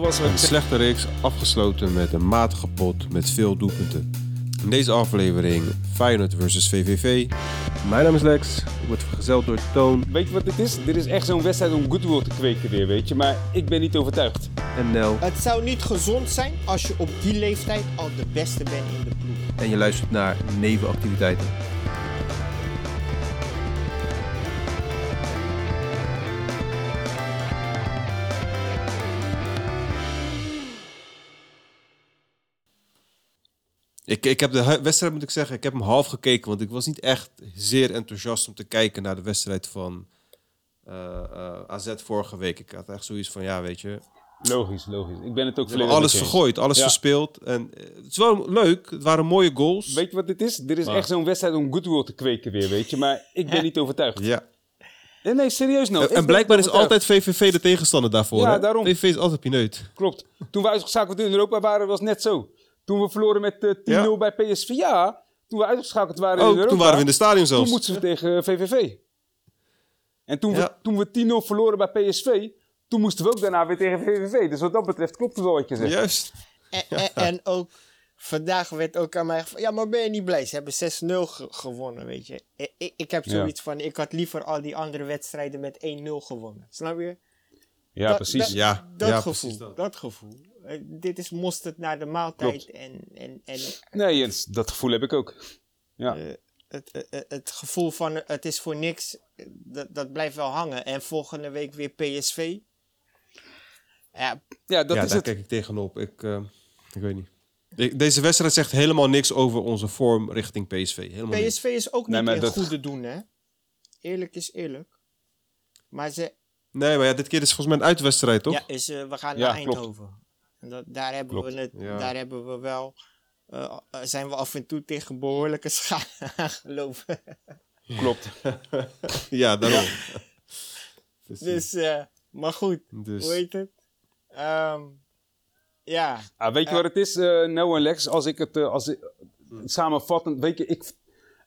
was een slechte reeks afgesloten met een matige pot met veel doelpunten. In deze aflevering Feyenoord versus VVV. Mijn naam is Lex, ik word vergezeld door Toon Weet je wat dit is? Dit is echt zo'n wedstrijd om goodwill te kweken weer, weet je. Maar ik ben niet overtuigd. en Nel. Het zou niet gezond zijn als je op die leeftijd al de beste bent in de ploeg. En je luistert naar nevenactiviteiten. Ik, ik heb de wedstrijd, moet ik zeggen, ik heb hem half gekeken. Want ik was niet echt zeer enthousiast om te kijken naar de wedstrijd van eh, eh, AZ vorige week. Ik had echt zoiets van, ja, weet je, Logisch, logisch. Ik ben het ook volledig alles vergooid, alles Ja. verspeeld. En eh, het is wel leuk, het waren mooie goals. Weet je wat dit is? Dit is Maar- echt zo'n wedstrijd om goodwill te kweken weer, weet je. Maar ik ben niet overtuigd. Ja. Nee, nee, serieus nou. en blijkbaar is altijd VVV de tegenstander daarvoor. Ja, hè? daarom. VVV is altijd pineut. Klopt. Toen we uitgeschakeld in Europa waren, was het net zo. Toen we verloren met eh, 10-0 Ja. bij PSV, ja. Toen we uitgeschakeld waren in Oh, Europa. toen waren we in de stadion Toen zelfs. moesten we tegen eh, VVV. En toen, Ja. we, toen we 10-0 verloren bij PSV, toen moesten we ook daarna weer tegen VVV. Dus wat dat betreft klopt het wel wat je zegt. Juist. En, en, en ook vandaag werd ook aan mij gevraagd, ja, maar ben je niet blij? Ze hebben 6-0 ge- gewonnen, weet je. Ik, ik, heb Ja. zoiets van, ik had liever al die andere wedstrijden met 1-0 gewonnen. Snap je? Ja, precies. dat- Ja, Dat ja, gevoel, precies dat. dat. gevoel. Eh, dit is mosterd naar de maaltijd Klopt. en, en, en Nee, Jens, dat gevoel heb ik ook. Ja. eh, het, het, het- het gevoel van eh, het is voor niks, eh, dat, dat blijft wel hangen. En volgende week weer PSV. Ja, ja, dat ja, is daar het. kijk ik tegenop. Ik, eh, ik weet niet. De- deze wedstrijd zegt helemaal niks over onze vorm richting PSV. Helemaal. PSV is ook niet Nee, dat- goede doen, hè? Eerlijk is eerlijk. Maar ze, Nee, maar ja, dit keer is volgens mij een uitwedstrijd, toch? ja, is, eh, we gaan Ja, naar klopt. En dat, daar hebben Klopt, we het, ja. daar hebben we wel, eh, eh, zijn we af en toe tegen behoorlijke schade aangelopen. Klopt. Ja, daarom. Precies. dus, eh, maar goed, Dus- hoe heet het? Ehm, ja, Ah, weet je wat het is, eh nou en Lex? Als ik het als ik, samenvattend, weet je, ik,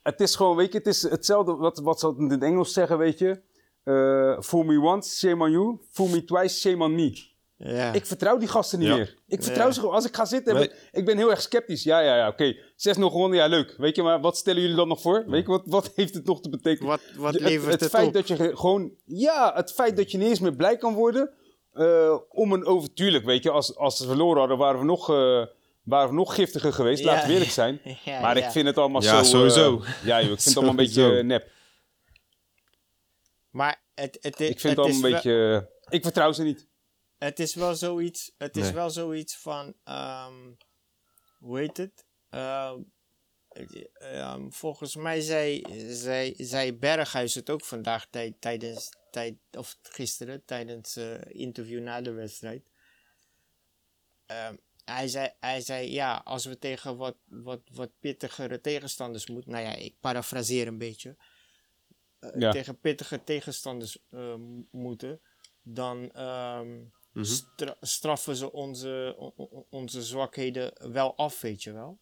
het is gewoon, weet je, het is hetzelfde wat, wat ze in het Engels zeggen, weet je. Eh fool me once, shame on you. Fool me twice, shame on me. Ja. Ik vertrouw die gasten niet Ja. meer. Ik vertrouw Ja. ze gewoon. Als ik ga zitten, Nee. ik ben heel erg sceptisch. Ja, ja, ja, oké. 6-0 gewonnen, ja, leuk. Weet je, maar wat stellen jullie dan nog voor? Weet je, wat, wat heeft het nog te betekenen? wat, wat het, levert het het, feit op? dat je ge- gewoon, ja, het feit dat je niet eens meer blij kan worden eh, om een over. Tuurlijk, weet je, als, als ze verloren hadden, waren we nog, eh, waren we nog giftiger geweest. Ja. Laten we eerlijk zijn. Ja, maar ja. ik vind het allemaal Ja, zo. eh, sowieso. ja, joh, ik vind het allemaal een beetje nep. Maar het, het, Ik vind het het allemaal is een beetje. ik vertrouw ze niet. Het is wel zoiets, het is Nee. wel zoiets van, ehm, hoe heet het? Ehm, ehm, volgens mij zei, zei, zei Berghuis het ook vandaag tij- tijdens, tijd, of gisteren, tijdens eh interview na de wedstrijd. Hij, zei, hij zei, ja, als we tegen wat, wat, wat pittigere tegenstanders moeten, nou ja, ik parafraseer een beetje, eh, Ja. tegen pittige tegenstanders eh, moeten, dan Mhm. stra- straffen ze onze, onze zwakheden wel af, weet je wel.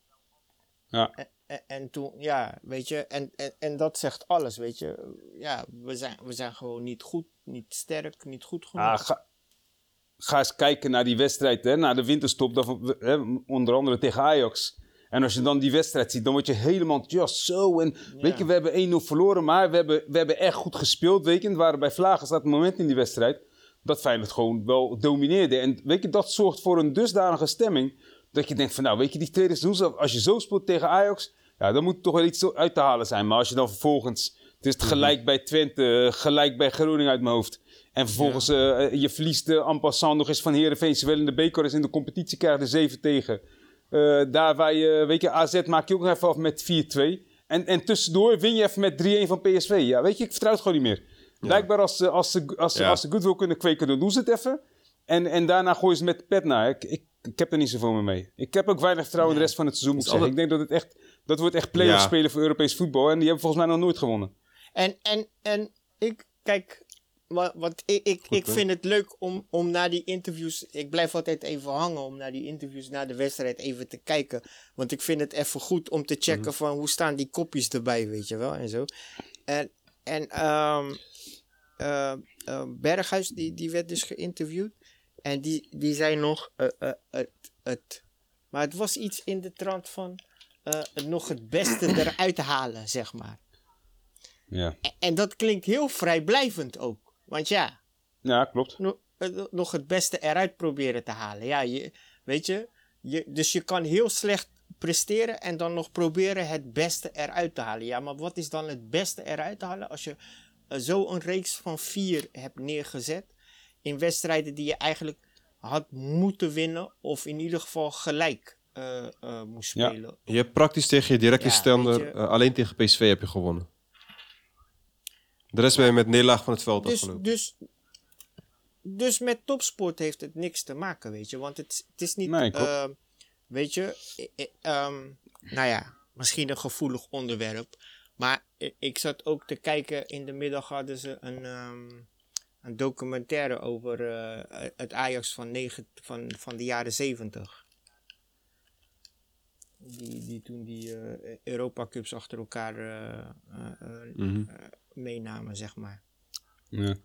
Ja. En, en, en toen, ja, weet je, en, en, en dat zegt alles, weet je. Ja, we zijn, we zijn gewoon niet goed, niet sterk, niet goed genoeg. Ah, ga, ga eens kijken naar die wedstrijd, hè, naar de winterstop, dat we- hè, onder andere tegen Ajax. En als je dan die wedstrijd ziet, dan word je helemaal enthousiast. Zo, en weet je, we hebben 1-0 verloren, maar we hebben, we hebben echt goed gespeeld. Weet je, het waren bij Vlagen staat het moment in die wedstrijd dat Feyenoord gewoon wel domineerde. En weet je, dat zorgt voor een dusdanige stemming dat je denkt van, nou, weet je, die tweede seizoen, als je zo speelt tegen Ajax, ja, dan moet er toch wel iets uit te halen zijn. Maar als je dan vervolgens, het is het gelijk bij Twente, eh, gelijk bij Groningen uit mijn hoofd. En vervolgens eh, je verliest uh, en passant nog eens van Heerenveen. Zowel in de beker als in de competitie krijg je er 7 tegen. Eh, daar waar je, weet je, AZ maak je ook nog even af met 4-2. En, en tussendoor win je even met 3-1 van PSV. Ja, weet je, ik vertrouw het gewoon niet meer. Blijkbaar als, ze- als, ze, als, ze- Ja. als ze goodwill kunnen kweken, dan doen ze het even. En, en daarna gooien ze met de pet naar. Ik, ik, ik heb er niet zoveel meer mee. Ik heb ook weinig vertrouwen in de rest van het seizoen, moet ik Het denk dat het echt, dat wordt echt play-off Ja. spelen voor Europees voetbal. En die hebben volgens mij nog nooit gewonnen. En, en, en ik, kijk, wat, wat ik, ik, ik vind het leuk om, om naar die interviews, ik blijf altijd even hangen om naar die interviews na de wedstrijd even te kijken. Want ik vind het even goed om te checken Mhm. van hoe staan die kopjes erbij, weet je wel, en zo. En, en ehm, eh, eh, Berghuis, die, die werd dus geïnterviewd. En die, die zei nog, eh, het, het, maar het was iets in de trant van nog het beste eruit te halen, zeg maar. Ja, En, en dat klinkt heel vrijblijvend ook. Want ja, ja klopt. no- nog het beste eruit proberen te halen. Ja, je, weet je, je, dus je kan heel slecht presteren en dan nog proberen het beste eruit te halen. Ja, maar wat is dan het beste eruit te halen als je zo een reeks van vier hebt neergezet in wedstrijden die je eigenlijk had moeten winnen of in ieder geval gelijk eh, eh, moest Ja. spelen. Je hebt praktisch tegen je directe Ja, stander, je- eh, alleen tegen PSV heb je gewonnen. De rest ben je met nederlaag van het veld Dus, afgelopen. dus, dus met topsport heeft het niks te maken, weet je. Want het, het is niet, Nee, eh, weet je, eh, eh, ehm, nou ja, misschien een gevoelig onderwerp. Maar ik zat ook te kijken, in de middag hadden ze een, ehm, een documentaire over eh, het Ajax van, negen, van, van de jaren zeventig. Die, die toen die eh Europa Cups achter elkaar eh, Mhm. meenamen, zeg maar. Ja.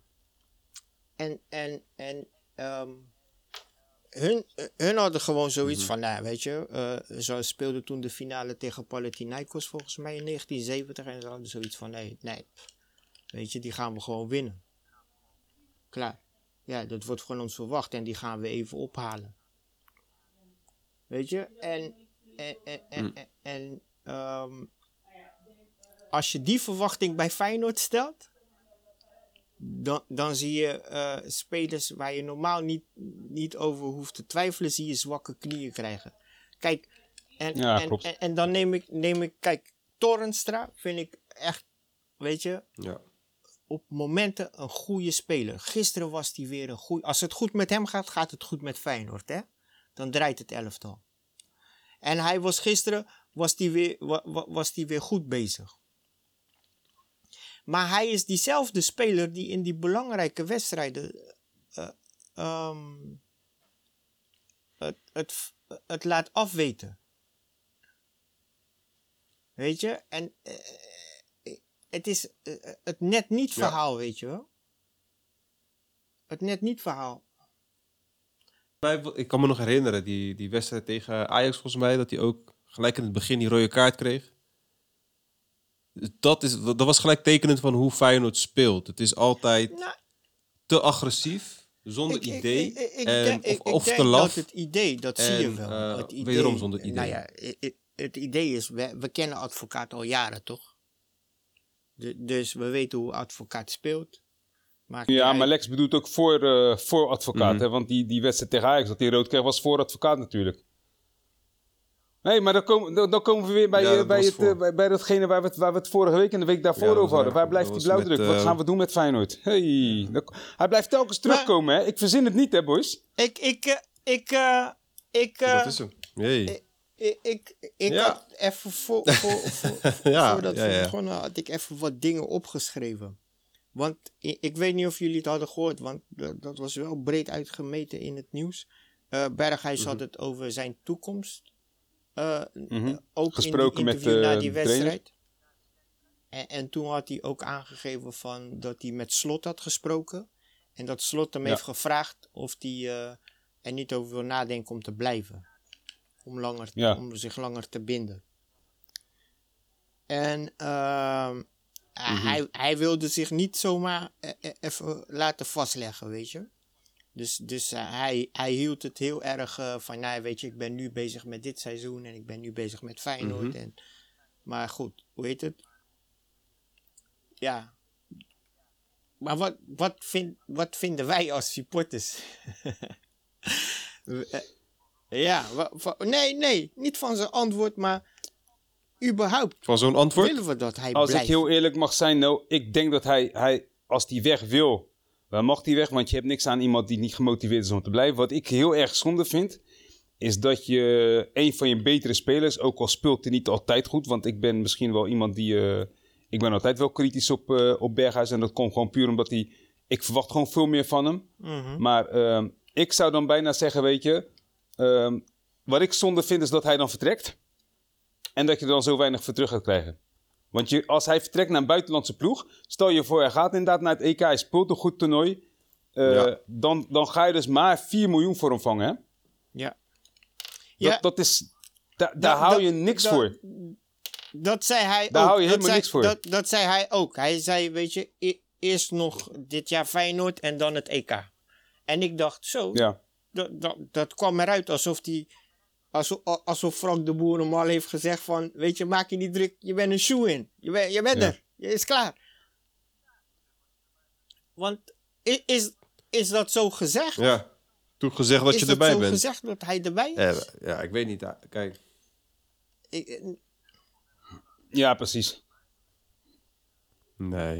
En, en, en ehm, hun, hun hadden gewoon zoiets Mhm. van, nou weet je, eh ze speelden toen de finale tegen Panathinaikos volgens mij in 1970 en ze hadden zoiets van, nee, nee, weet je, die gaan we gewoon winnen. Klaar. Ja, dat wordt van ons verwacht en die gaan we even ophalen. Weet je, en, en, en, en, en, en, ehm, als je die verwachting bij Feyenoord stelt, dan, dan zie je eh, spelers waar je normaal niet, niet over hoeft te twijfelen, zie je zwakke knieën krijgen. Kijk, en, Ja, en, en, en dan neem ik, neem ik, kijk, Torrenstra vind ik echt, weet je, Ja. op momenten een goede speler. Gisteren was hij weer een goede. Als het goed met hem gaat, gaat het goed met Feyenoord, hè? Dan draait het elftal. En hij was gisteren was die weer, wa- wa- was die weer goed bezig. Maar hij is diezelfde speler die in die belangrijke wedstrijden eh, ehm, het, het, het laat afweten. Weet je? En eh, het is eh, het net niet Ja. verhaal, weet je wel? Het net niet verhaal. Ik kan me nog herinneren, die, die wedstrijd tegen Ajax volgens mij, dat hij ook gelijk in het begin die rode kaart kreeg. Dat, is, dat was gelijk tekenend van hoe Feyenoord speelt. Het is altijd Nou, te agressief, zonder ik- idee. ik- ik en, of ik- ik of denk te laf. Dat het idee, dat zie je wel. eh, het idee, wederom zonder idee. Nou ja, het idee is, we, we kennen advocaat al jaren, toch? De- dus we weten hoe advocaat speelt. Maakt Ja, maar Lex bedoelt ook voor, eh, voor advocaat. Mhm. hè? Want die, die wedstrijd tegen Ajax, dat hij rood kreeg, was voor advocaat natuurlijk. Nee, maar dan komen, dan, dan komen we weer bij, Ja, eh, dat bij, het, eh, bij, bij datgene waar we, het, waar we het vorige week en de week daarvoor Ja, over hadden. Waar blijft die blauwdruk? met, Wat eh, gaan we doen met Feyenoord? Hey, dat- hij blijft telkens terugkomen, hè? Ik verzin het niet, hè, boys? Ik, ik, eh, ik, eh, ik, eh, dat is hem. Jee. ik, ik, ik Ja. had even voor, voor, voor, Ja, voordat ja, we ja. begonnen, had ik even wat dingen opgeschreven. Want ik weet niet of jullie het hadden gehoord, want dat, dat was wel breed uitgemeten in het nieuws. Eh Berghuis Mhm. had het over zijn toekomst. Eh, Mhm. eh, ook Gesproken in met, die interview na eh, die de wedstrijd. En, en toen had hij ook aangegeven van dat hij met Slot had gesproken. En dat Slot hem Ja. heeft gevraagd of hij eh, er niet over wil nadenken om te blijven. Om, langer, Ja. om zich langer te binden. En ehm, hij, hij wilde zich niet zomaar eh, eh, even laten vastleggen, weet je. Dus, dus eh, hij, hij hield het heel erg eh, van, nou weet je, ik ben nu bezig met dit seizoen en ik ben nu bezig met Feyenoord. Mhm. en, maar goed, hoe heet het? Ja. Maar wat, wat, vind, wat vinden wij als supporters? Eh, ja, nee, nee, niet van zijn antwoord, maar überhaupt Van zo'n antwoord? willen we dat hij Als blijft. ik heel eerlijk mag zijn, nou, ik denk dat hij, hij als hij weg wil, dan mag hij weg. Want je hebt niks aan iemand die niet gemotiveerd is om te blijven. Wat ik heel erg zonde vind, is dat je een van je betere spelers, ook al speelt hij niet altijd goed, want ik ben misschien wel iemand die, eh, ik ben altijd wel kritisch op, eh, op Berghuis en dat komt gewoon puur omdat hij, ik verwacht gewoon veel meer van hem. Mhm. Maar ehm, ik zou dan bijna zeggen, weet je, ehm, wat ik zonde vind is dat hij dan vertrekt. En dat je er dan zo weinig voor terug gaat krijgen. Want je, als hij vertrekt naar een buitenlandse ploeg, stel je voor, hij gaat inderdaad naar het EK, hij speelt een goed toernooi. eh, Ja. dan, dan ga je dus maar 4 miljoen voor hem vangen. Hè? Ja. Dat, Ja. dat is, da- daar Dat- hou dat- je niks voor. Dat zei hij Daar ook. hou je dat helemaal zei, niks voor. Dat, dat zei hij ook. Hij zei, weet je, e- eerst nog dit jaar Feyenoord en dan het EK. En ik dacht, zo, Ja. dat, dat, dat kwam eruit alsof die... Alsof, alsof Frank de Boer hem al heeft gezegd van... Weet je, maak je niet druk, je bent een shoe in. Je, bent je bent Ja. er. Je is klaar. Want is, is dat zo gezegd? Ja. Toen gezegd dat is je dat erbij zo bent. gezegd dat hij erbij is? Ja, ja, ik weet niet. ah, Kijk, Ik- ja, precies. nee.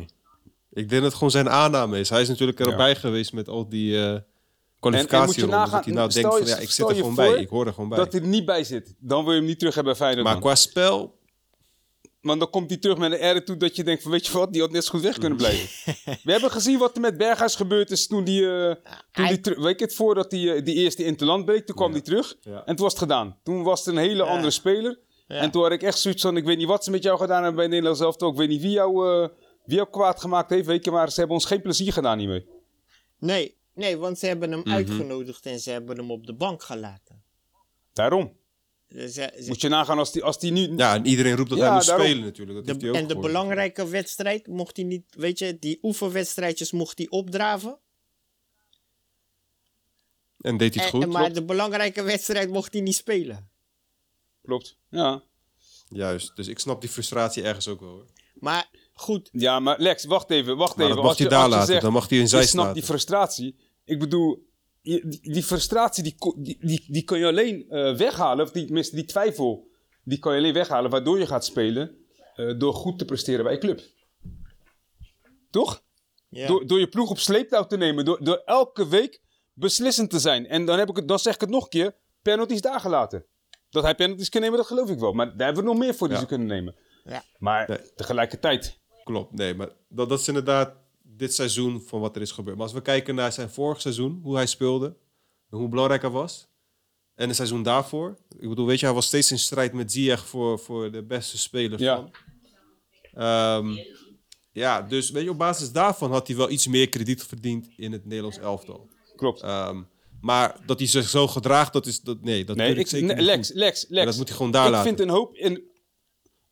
Ik denk dat het gewoon zijn aanname is. Hij is natuurlijk erbij geweest met al die eh kwalificatie. je nagaan, dat hij nou denkt je- van ja, ik zit er gewoon bij. Ik hoor er gewoon bij. Dat hij er niet bij zit. Dan wil je hem niet terug hebben bij Feyenoord. Maar qua spel, Want dan komt hij terug met een R toe dat je denkt van weet je wat, die had net zo goed weg kunnen blijven. We hebben gezien wat er met Berghuis gebeurd is toen die, eh, toen hij- die terug, weet je het, voordat die, eh, die eerste interland breek, toen kwam hij terug Ja. en toen was het gedaan. Toen was het een hele andere speler Ja. en toen had ik echt zoiets van, ik weet niet wat ze met jou gedaan hebben bij Nederland zelf ook, ik weet niet wie jou, eh, wie jou kwaad gemaakt heeft, weet je, maar ze hebben ons geen plezier gedaan hiermee. Nee, nee, want ze hebben hem Mhm. uitgenodigd en ze hebben hem op de bank gelaten. Daarom. Ze- ze- Moet je nagaan als die, als die nu... ja, en iedereen roept dat Ja, hij moet daarom. spelen natuurlijk. Dat heeft hij ook en de belangrijke wedstrijd mocht hij niet, weet je, die oefenwedstrijdjes mocht hij opdraven. En deed hij het En, goed. maar klopt. de belangrijke wedstrijd mocht hij niet spelen. Klopt. Ja. Juist, dus ik snap die frustratie ergens ook wel. Hoor. Maar goed, Ja, maar Lex, wacht even, wacht Maar even. dat mag Als hij je- daar laten, zegt, dan mag hij in Je zij snapt staan. die frustratie. Ik bedoel, die, die frustratie die, die, die, die kan je alleen eh, weghalen, of die, tenminste die twijfel, die kan je alleen weghalen waardoor je gaat spelen, eh, door goed te presteren bij je club. Toch? Door, door je ploeg op sleeptouw te nemen, door, door elke week beslissend te zijn. En dan, heb ik het, dan zeg ik het nog een keer, penalties daar gelaten. Dat hij penalties kan nemen, dat geloof ik wel. Maar daar hebben we nog meer voor die Ja. ze kunnen nemen. ja. Maar Nee. tegelijkertijd, Klopt, nee, maar dat, dat is inderdaad dit seizoen van wat er is gebeurd. Maar als we kijken naar zijn vorig seizoen, hoe hij speelde, en hoe belangrijk hij was, en het seizoen daarvoor. Ik bedoel, weet je, hij was steeds in strijd met Ziyech voor, voor de beste speler Ja. van. Ehm, ja, dus weet je, op basis daarvan had hij wel iets meer krediet verdiend in het Nederlands elftal. klopt. Ehm, maar dat hij zich zo gedraagt, dat is, dat, nee, dat Nee, ik ik, zeker nee, Lex, goed. Lex, Lex. Dat moet hij gewoon daar ik laten. vind een hoop, in,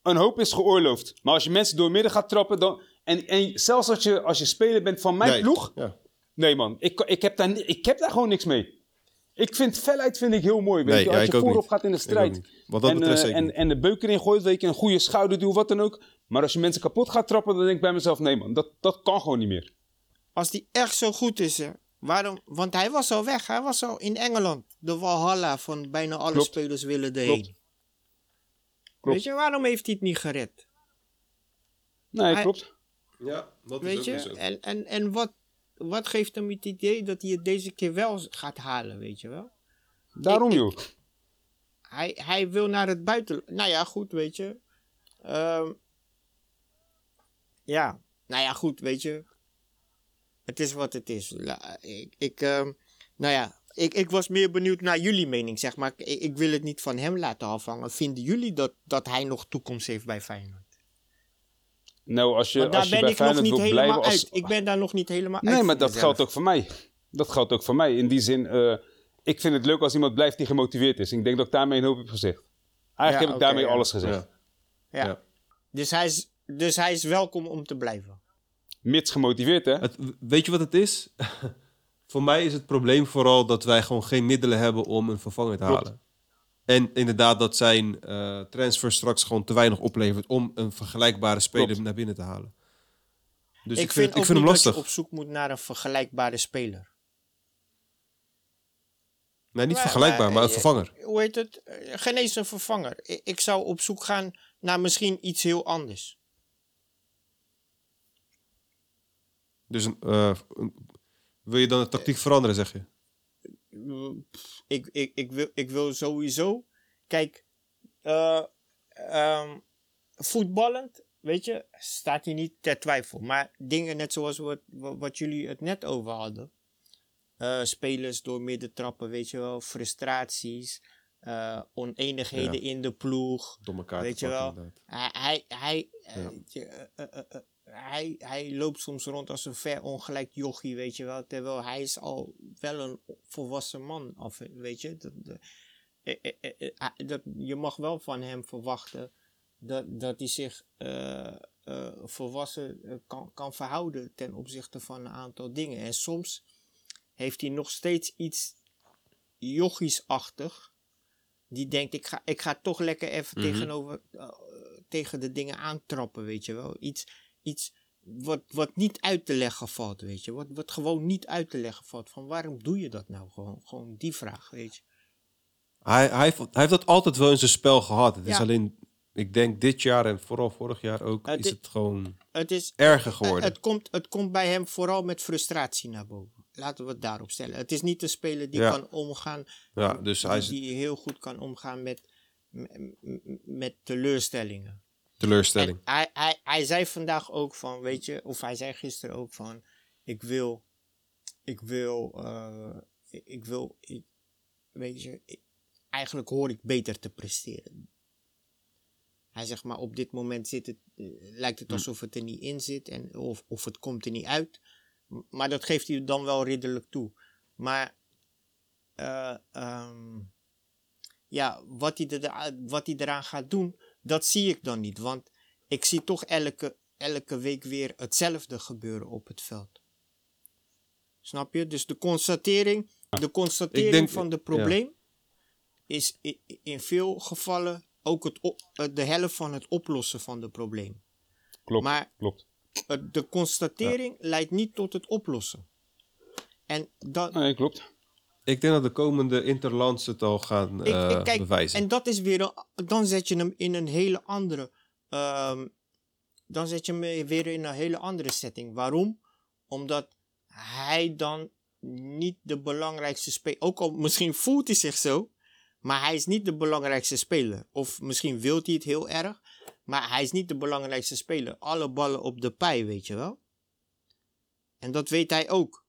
een hoop is geoorloofd. Maar als je mensen door midden gaat trappen, dan, en, en zelfs als je, als je speler bent van mijn Nee, ploeg, Ja. nee man, ik, ik, heb daar, ik heb daar gewoon niks mee. Ik vind felheid vind ik heel mooi. Weet Nee, je, ja, als ik je ook voorop niet. gaat in de strijd. Wat dat en, betreft eh, en, en de beuker in gooit, weet je, een goede schouderduw, wat dan ook. Maar als je mensen kapot gaat trappen, dan denk ik bij mezelf, nee man, dat, dat kan gewoon niet meer. Als die echt zo goed is, hè, waarom? Want hij was al weg, hij was al in Engeland. De Walhalla van bijna alle Klopt. spelers willen erheen. Klopt. Klopt. Weet je, waarom heeft hij het niet gered? Nee, Hij- klopt. Ja, dat is Weet ook je? zo. En, en, en wat, wat geeft hem het idee dat hij het deze keer wel gaat halen, weet je wel? Daarom ik- joh. Hij, hij wil naar het buitenland. Nou ja, goed, weet je. Ehm, ja, nou ja, goed, weet je. Het is wat het is. La- ik, ik, ehm, nou ja, ik, ik was meer benieuwd naar jullie mening, zeg maar. Ik, ik wil het niet van hem laten afhangen. Vinden jullie dat, dat hij nog toekomst heeft bij Feyenoord? Nou, als je, als daar je ben bij ik nog Feyenoord niet helemaal blijven als... uit. Ik ben daar nog niet helemaal uit. Nee, maar dat mezelf. geldt ook voor mij. Dat geldt ook voor mij. In die zin, eh, ik vind het leuk als iemand blijft die gemotiveerd is. Ik denk dat ik daarmee een hoop heb gezegd. Eigenlijk Ja, heb ik daarmee ja. alles gezegd. Ja. Ja. Ja. Dus, hij is, dus hij is welkom om te blijven. Mits gemotiveerd, hè? Het, weet je wat het is? Voor mij is het probleem vooral dat wij gewoon geen middelen hebben om een vervanger te Klopt. halen. En inderdaad dat zijn eh, transfer straks gewoon te weinig oplevert om een vergelijkbare speler Klopt. naar binnen te halen. Dus ik, ik, vind, vind, ik vind hem lastig. dat je op zoek moet naar een vergelijkbare speler. Nee, niet Maar- vergelijkbaar, maar een eh, vervanger. Hoe heet het? Eh, Geen eens een vervanger. Ik, ik zou op zoek gaan naar misschien iets heel anders. Dus een, eh, een- wil je dan de tactiek veranderen, zeg je? Ik, ik, ik, wil, ik wil sowieso. Kijk, eh, ehm, voetballend, weet je, staat hier niet ter twijfel. Maar dingen net zoals wat, wat, jullie het net over hadden. Eh, spelers door midden trappen, weet je wel, frustraties, eh, oneenigheden Ja. in de ploeg. Domme kaart. Weet je wel? Hij, hij, hij, Ja. Hij, hij loopt soms rond als een ver ongelijk jochie, weet je wel. Terwijl hij is al wel een volwassen man, of, weet je. Dat, eh, eh, eh, ah, dat, je mag wel van hem verwachten dat, dat hij zich volwassen kan, kan verhouden ten opzichte van een aantal dingen. En soms heeft hij nog steeds iets jochiesachtig. Die denkt, ik ga, ik ga toch lekker even Mhm. tegenover, tegen de dingen aantrappen, weet je wel. Iets, iets wat, wat niet uit te leggen valt, weet je. Wat, wat gewoon niet uit te leggen valt. Van waarom doe je dat nou? Gewoon, gewoon die vraag, weet je. Hij, hij, heeft- hij heeft dat altijd wel in zijn spel gehad. Het is alleen, ik denk dit jaar en vooral vorig jaar ook, Het is het gewoon Het is, erger geworden. Het komt, het komt bij hem vooral met frustratie naar boven. Laten we het daarop stellen. Het is niet een speler die Ja. kan omgaan, ja, dus hij is die, heel goed kan omgaan met, met teleurstellingen. Teleurstelling. En hij, hij, hij zei vandaag ook van, weet je, of hij zei gisteren ook van, ik wil, ik wil, eh, ik, wil, ik- weet je, ik- eigenlijk hoor ik beter te presteren. Hij zegt maar, op dit moment zit het, eh, lijkt het alsof het er niet in zit en, of, of het komt er niet uit. Maar dat geeft hij dan wel ridderlijk toe. Maar eh, ehm, ja, wat hij, er, wat hij eraan gaat doen, dat zie ik dan niet. Want ik zie toch elke, elke week weer hetzelfde gebeuren op het veld. Snap je? Dus de constatering, de constatering denk- van de ja. probleem is in veel gevallen ook het op, eh, de helft van het oplossen van het probleem. Klopt, Maar klopt. de constatering leidt niet tot het oplossen. En dat, Nee, klopt. Ik denk dat de komende interlands het al gaan Ik- eh, ik kijk, bewijzen. En dat is weer, een- dan zet je hem in een hele andere, ehm, dan zet je hem weer in een hele andere setting. Waarom? Omdat hij dan niet de belangrijkste speler, ook al misschien voelt hij zich zo, maar hij is niet de belangrijkste speler. Of misschien wil hij het heel erg, maar hij is niet de belangrijkste speler. Alle ballen op de pij, weet je wel. En dat weet hij ook.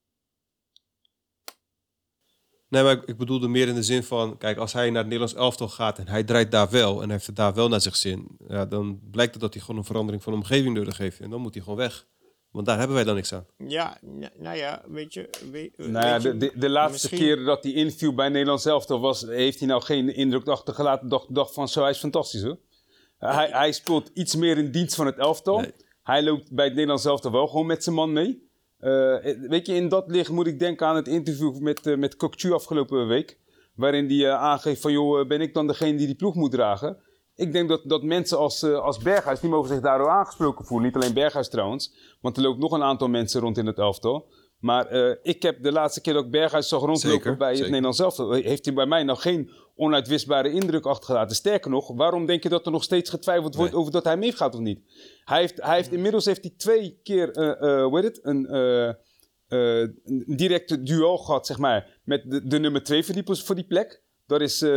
Nee, maar ik, ik bedoelde meer in de zin van... Kijk, als hij naar het Nederlands elftal gaat en hij draait daar wel... en hij heeft het daar wel naar zich zin... Ja, dan blijkt het dat hij gewoon een verandering van omgeving nodig heeft. En dan moet hij gewoon weg. Want daar hebben wij dan niks aan. Ja, nou ja, weet je. Weet, Nou ja, weet je, de, de, de laatste misschien- keer dat hij inviel bij Nederland zelf, was, heeft hij nou geen indruk achtergelaten. Dacht, dacht van zo, hij is fantastisch hoor. Hij, hij speelt iets meer in dienst van het elftal. Nee. Hij loopt bij het Nederlands elftal wel gewoon met zijn man mee. Eh, weet je, in dat licht moet ik denken aan het interview met, uh, met Kokchu afgelopen week. Waarin hij eh, aangeeft van, joh, eh, ben ik dan degene die die ploeg moet dragen? Ik denk dat, dat mensen als, eh, als Berghuis, die mogen zich daardoor aangesproken voelen. Niet alleen Berghuis trouwens, want er loopt nog een aantal mensen rond in het elftal. Maar eh, ik heb de laatste keer dat ik Berghuis zag rondlopen Zeker, bij het zeker. Nederlands elftal... heeft hij bij mij nog geen onuitwisbare indruk achtergelaten. Sterker nog, waarom denk je dat er nog steeds getwijfeld wordt Nee. over dat hij meegaat of niet? Hij heeft, hij heeft, inmiddels heeft hij twee keer, eh eh, hoe heet het, een... eh, eh, een directe duel gehad, zeg maar, met de, de nummer twee voor die, voor die plek. Dat is, eh,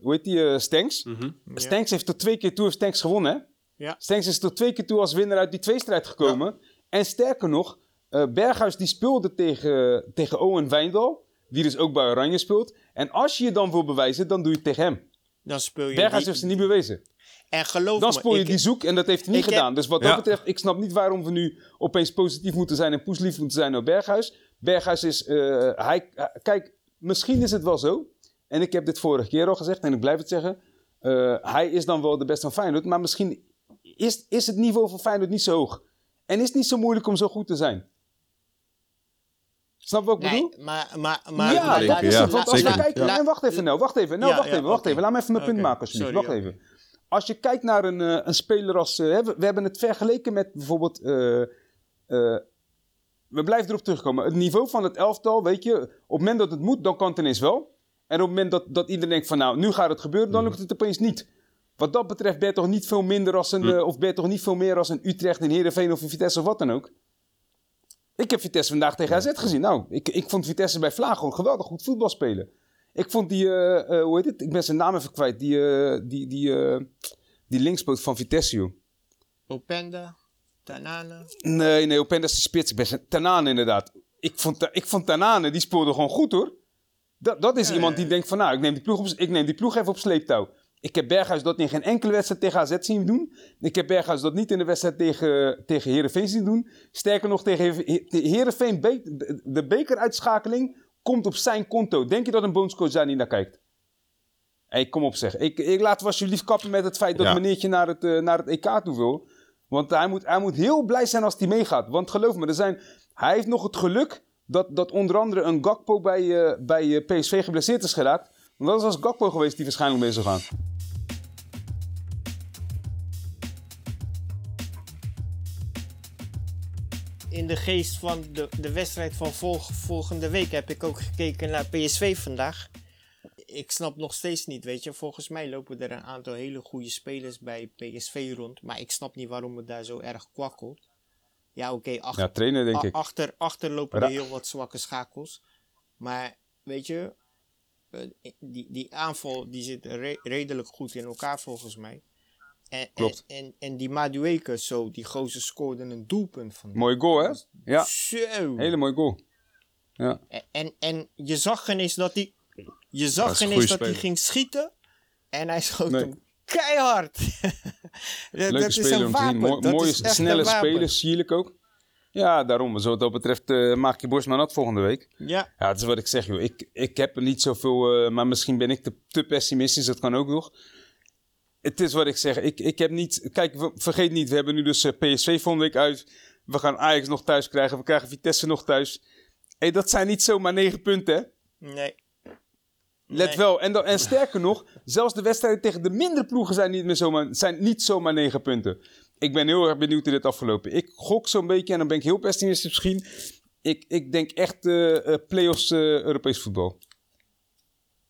hoe heet die, Stenks. Ja. Stenks heeft tot twee keer toe heeft Stenks gewonnen, hè? Ja. Stenks is tot twee keer toe als winnaar uit die tweestrijd gekomen. En sterker nog, eh, Berghuis die speelde tegen, tegen Owen Wijndal, die dus ook bij Oranje speelt. En als je je dan wil bewijzen, dan doe je het tegen hem. Dan speel je. Berghuis die- heeft ze niet bewezen. En geloof Dan me, speel je ik- die zoek en dat heeft hij niet ik heb- gedaan. Dus wat dat Ja. betreft, ik snap niet waarom we nu opeens positief moeten zijn en poeslief moeten zijn naar Berghuis. Berghuis is, eh, hij, eh, kijk, misschien is het wel zo. En ik heb dit vorige keer al gezegd en ik blijf het zeggen. eh, hij is dan wel de beste van Feyenoord, maar misschien is, is het niveau van Feyenoord niet zo hoog. En is het niet zo moeilijk om zo goed te zijn. Snap je wat ik bedoel? Nee, maar, maar, maar, ja, maar- dat is het. Want als kijken... Ja. En wacht even, nou, wacht even. Nou, Ja, wacht ja, even, wacht even. Laat me even mijn punt maken, alsjeblieft. sorry, wacht ja. even. Als je kijkt naar een, eh, een speler als... eh, hè, we, we hebben het vergeleken met bijvoorbeeld... eh, eh, we blijven erop terugkomen. Het niveau van het elftal, weet je... Op het moment dat het moet, dan kan het ineens wel. En op het moment dat, dat iedereen denkt van... Nou, nu gaat het gebeuren, dan lukt het opeens niet. Wat dat betreft ben je toch niet veel minder als een... eh, of ben je toch niet veel meer als een Utrecht, een Heerenveen of een Vitesse of wat dan ook. Ik heb Vitesse vandaag tegen AZ gezien. Nou, ik, ik vond Vitesse bij Vlaag gewoon geweldig goed voetbal spelen. Ik vond die, eh, eh, hoe heet het? Ik ben zijn naam even kwijt. Die, eh, die, die, eh, die linkspoot van Vitesse, joh. Openda, Tanane. Nee, nee, Openda is die spits. Ik ben zijn Tanane inderdaad. Ik vond, ik vond Tanane, die speelde gewoon goed hoor. Dat, dat is Ja, iemand die ja. denkt van, nou, ik neem die ploeg, op, ik neem die ploeg even op sleeptouw. Ik heb Berghuis dat in geen enkele wedstrijd tegen AZ zien doen. Ik heb Berghuis dat niet in de wedstrijd tegen, tegen Heerenveen zien doen. Sterker nog, tegen He- Heerenveen, de bekeruitschakeling komt op zijn konto. Denk je dat een bondscoach daar niet naar kijkt? Hé, kom op zeg. Ik, ik laat alsjeblieft kappen met het feit dat Ja. meneertje naar het, eh, naar het EK toe wil. Want hij moet, hij moet heel blij zijn als hij meegaat. Want geloof me, er zijn, hij heeft nog het geluk dat, dat onder andere een Gakpo bij, eh, bij eh, PSV geblesseerd is geraakt. Want dat was Gakpo geweest die waarschijnlijk mee zou gaan. In de geest van de, de wedstrijd van volg- volgende week heb ik ook gekeken naar PSV vandaag. Ik snap nog steeds niet, weet je. Volgens mij lopen er een aantal hele goede spelers bij PSV rond. Maar ik snap niet waarom het daar zo erg kwakkelt. Ja, oké, achter, Ja, denk ik. achter, achter lopen er heel wat zwakke schakels. Maar weet je, eh, die, die aanval die zit re- redelijk goed in elkaar volgens mij. En, Klopt. En, en, en die Madueke zo, die gozer scoorde een doelpunt van. Mooi goal hè? Ja, Zo. hele mooie goal. Ja. En, en, en je zag geen eens dat hij. Je zag dat is een geen goede eens dat hij ging schieten. En hij schoot Nee. hem keihard. dat, dat is een wapen. Mooi- Dat mooie, is snelle een wapen. speler, sierlijk ook. Ja, daarom. Zo wat dat betreft eh, maak je borst maar nat volgende week. Ja, Ja, het is wat ik zeg, joh. Ik, ik heb er niet zoveel... eh, maar misschien ben ik te, te pessimistisch. Dat kan ook nog. Het is wat ik zeg. Ik, ik heb niet... Kijk, vergeet niet. We hebben nu dus eh, PSV volgende week uit. We gaan Ajax nog thuis krijgen. We krijgen Vitesse nog thuis. Hey, dat zijn niet zomaar negen punten, hè? nee. Let Nee. wel. En, dan, en sterker nog, zelfs de wedstrijden tegen de mindere ploegen zijn niet, meer zomaar, zijn niet zomaar negen punten. Ik ben heel erg benieuwd hoe dit afgelopen. Ik gok zo'n beetje, en dan ben ik heel pessimistisch misschien. Ik, ik denk echt eh eh, play-offs eh, Europees voetbal.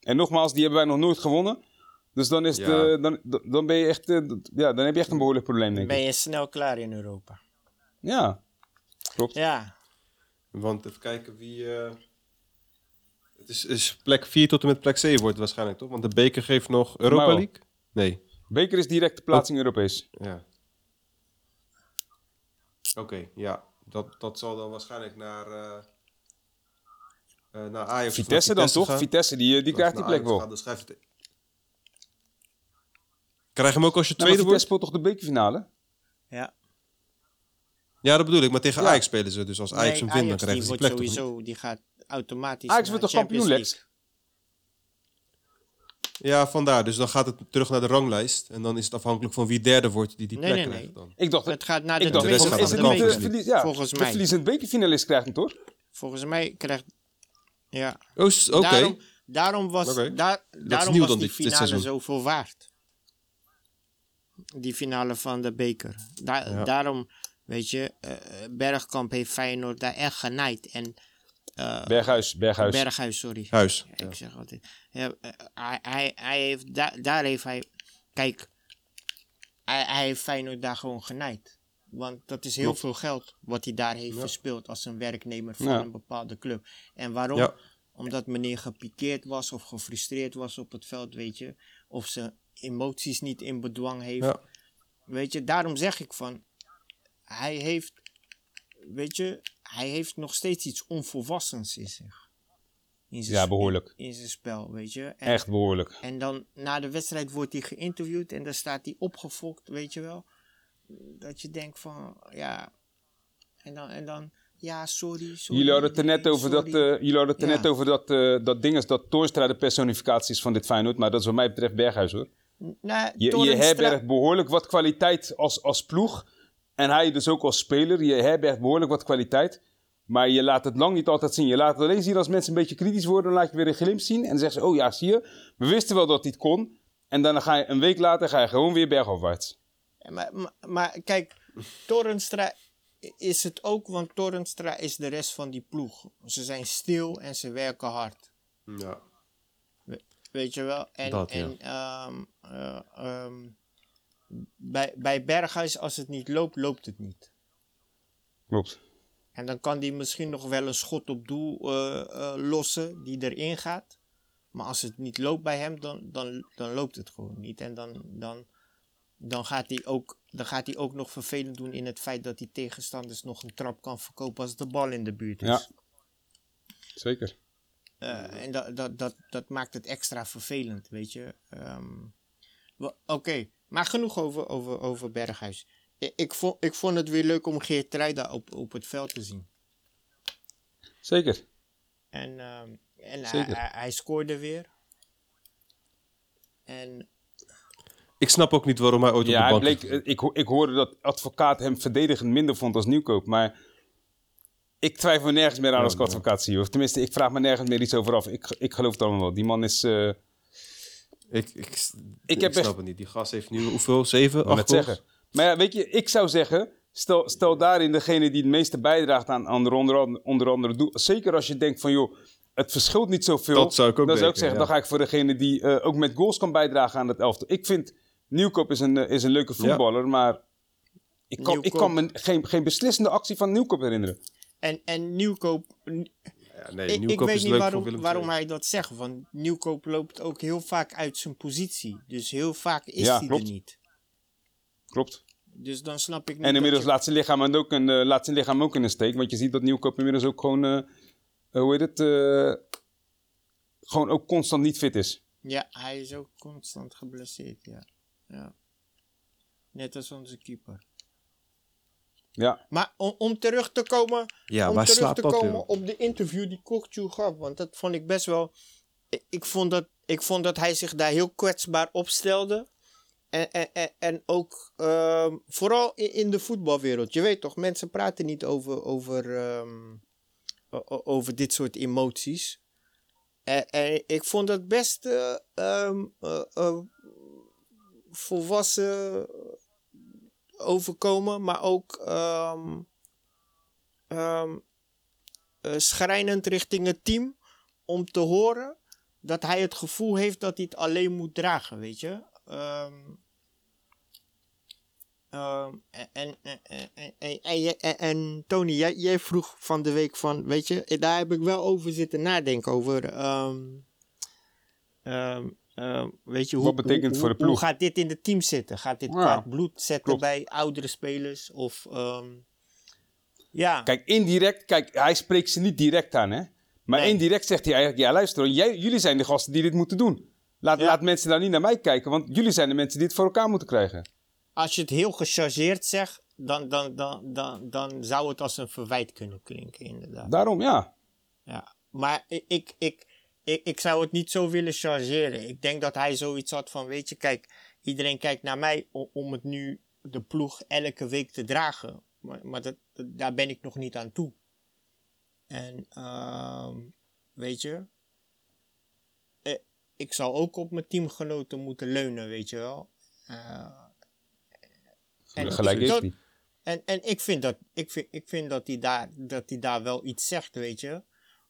En nogmaals, die hebben wij nog nooit gewonnen. Dus dan, is Ja. eh, dan, dan ben je echt, eh, ja, dan heb je echt een behoorlijk probleem, denk ik. Ben je snel klaar in Europa? Ja, klopt. Ja. Want even kijken wie... eh, het is, is plek 4 tot en met plek 7 wordt het waarschijnlijk, toch? Want de beker geeft nog Europa. League? Nee. Beker is directe plaatsing Europees. Ja. Oké, ja. Dat, dat zal dan waarschijnlijk naar, eh eh, naar Ajax Vitesse dan toch? gaan. Vitesse, die, die krijgt die plek Ajax wel. gaat, dan schrijf je het- Krijg je hem ook als je Nou, maar tweede Vitesse wordt? speelt toch de bekerfinale? Ja. Ja, dat bedoel ik. Maar tegen Ja. Ajax spelen ze. Dus als Ajax Nee, hem wint, dan krijgen die ze die plek niet? sowieso, die gaat automatisch Ajax wordt toch kampioen, Lex? Ja, vandaar. Dus dan gaat het terug naar de ranglijst. En dan is het afhankelijk van wie derde wordt die die Nee, plek nee, krijgt nee. dan. Ik dacht, Het gaat naar de ik dacht de rest gaat de de, Conference verlies, ja, Volgens de mij. verliezend bekerfinalist krijgt hem toch? Volgens mij krijgt... Ja. Oh, Oké. Daarom, daarom was, daar, daarom was die finale seizoen. zoveel waard. Die finale van de beker. Ja. Daarom, weet je, eh, Bergkamp heeft Feyenoord daar echt genaaid. En eh, Berghuis, Berghuis. Berghuis, sorry. Huis. Ja, Ik zeg altijd. Ja, eh, hij, hij, hij heeft, daar, daar heeft hij. Kijk, hij, hij heeft Feyenoord daar gewoon genaaid. Want dat is heel Klopt. veel geld wat hij daar heeft verspeeld als een werknemer van een bepaalde club. En waarom? Omdat meneer gepikeerd was of gefrustreerd was op het veld, weet je. Of zijn emoties niet in bedwang heeft. Ja. Weet je, daarom zeg ik van. Hij heeft, weet je, hij heeft nog steeds iets onvolwassens in zich. In zijn Ja, behoorlijk. In zijn spel, weet je. En, Echt behoorlijk. en dan na de wedstrijd wordt hij geïnterviewd en dan staat hij opgefokt, weet je wel. Dat je denkt van, ja. En dan, en dan ja, sorry, sorry. Jullie hadden het er net over dat, eh jullie hadden het er Ja. net over dat, eh dat ding is dat Toornstra de personificatie is van dit Feyenoord. Maar dat is wat mij betreft Berghuis hoor. Nou, Je, je herbergt behoorlijk wat kwaliteit als, als ploeg. En hij dus ook als speler. Je herbergt behoorlijk wat kwaliteit. Maar je laat het lang niet altijd zien. Je laat het alleen zien als mensen een beetje kritisch worden. Dan laat je weer een glimp zien. En dan zeggen ze, oh ja, zie je. We wisten wel dat het kon. En dan ga je een week later ga je gewoon weer bergafwaarts. Maar, maar, maar kijk, Torrenstra is het ook, want Torrenstra is de rest van die ploeg. Ze zijn stil en ze werken hard. Ja. Weet je wel? En, Dat, ja. en ehm, eh, ehm, bij, bij Berghuis, als het niet loopt, loopt het niet. Klopt. En dan kan hij misschien nog wel een schot op doel eh, eh, lossen die erin gaat. Maar als het niet loopt bij hem, dan, dan, dan loopt het gewoon niet. En dan, dan, dan, gaat hij ook, dan gaat hij ook nog vervelend doen in het feit dat hij tegenstanders nog een trap kan verkopen als de bal in de buurt is. Ja. Zeker. Eh, en dat, dat, dat, dat maakt het extra vervelend, weet je. Ehm, Oké, maar genoeg over, over, over Berghuis. Ik, ik, vond, ik vond het weer leuk om Geert Ruida op, op het veld te zien. Zeker. En, ehm, en hij, Zeker. hij, hij scoorde weer. En Ik snap ook niet waarom hij ooit Ja, op de hij bank eh, ik, ik hoorde dat advocaat hem verdedigend minder vond als Nieuwkoop. Maar ik twijfel nergens meer aan als zie. Of tenminste, ik vraag me nergens meer iets over af. Ik, ik geloof het allemaal wel. Die man is... eh, Ik, ik, ik, Ik heb snap echt- het niet. Die gast heeft nu hoeveel? Zeven? Acht zeggen. Maar ja, weet je, ik zou zeggen, stel, stel daarin degene die het meeste bijdraagt aan, aan de onder, andere- onder andere doel. Zeker als je denkt van, joh, het verschilt niet zoveel. Dat zou ik ook Dan zou ik denken, zeggen, ja. dan ga ik voor degene die eh, ook met goals kan bijdragen aan het elftal. Ik vind, Nieuwkoop is een, eh, is een leuke voetballer, maar ik kan, ik kan me geen, geen beslissende actie van Nieuwkoop herinneren. En, en Nieuwkoop, Ja, nee, ik, ik Nieuwkoop weet is niet waarom, hij dat zegt. Want Nieuwkoop loopt ook heel vaak uit zijn positie. Dus heel vaak is Ja, hij klopt. er niet. Klopt. Dus dan snap ik niet En inmiddels je- laat zijn lichaam ook een, eh, laat zijn lichaam ook in een steek. Want je ziet dat Nieuwkoop inmiddels ook gewoon, eh, eh, hoe heet het, eh, gewoon ook constant niet fit is. Ja, hij is ook constant geblesseerd, ja. ja. Net als onze keeper. Ja, Maar om, om terug te komen, Ja, om waar terug slaat te dat, komen op de interview die Kokju gaf, want dat vond ik best wel. Ik, ik, vond dat, ik vond dat hij zich daar heel kwetsbaar opstelde. En, en, en, en ook ehm, vooral in, in de voetbalwereld. Je weet toch, mensen praten niet over, over, ehm, over dit soort emoties. En, en ik vond dat best eh, ehm, eh, eh, volwassen overkomen, maar ook ehm, ehm, eh, schrijnend richting het team om te horen dat hij het gevoel heeft dat hij het alleen moet dragen, weet je. Ehm, ehm, en, en, en, en, Tony, jij, vroeg van de week van, weet je, daar heb ik wel over zitten nadenken over. ehm, ehm, weet je, hoe, Wat betekent het hoe- voor de ploeg? Hoe gaat dit in het team zitten? Gaat dit Ja, kwaad bloed zetten klopt. bij oudere spelers? Of, ehm, ja. Kijk, indirect, kijk, hij spreekt ze niet direct aan, hè. Maar Nee. indirect zegt hij eigenlijk, ja luister, jij, jullie zijn de gasten die dit moeten doen. Laat, Ja. laat mensen daar niet naar mij kijken, want jullie zijn de mensen die het voor elkaar moeten krijgen. als je het heel gechargeerd zegt, dan, dan, dan, dan, dan zou het als een verwijt kunnen klinken, inderdaad. Daarom, ja. Ja. Maar ik, ik, ik, ik, zou het niet zo willen chargeren. Ik denk dat hij zoiets had van, weet je, kijk, iedereen kijkt naar mij om, om het nu de ploeg elke week te dragen. Maar, maar dat, daar ben ik nog niet aan toe. En, ehm, weet je, eh, ik zou ook op mijn teamgenoten moeten leunen, weet je wel. Eh, en Gelijk dat- en, en ik vind dat, ik vind, ik vind dat hij daar, dat hij daar wel iets zegt, weet je.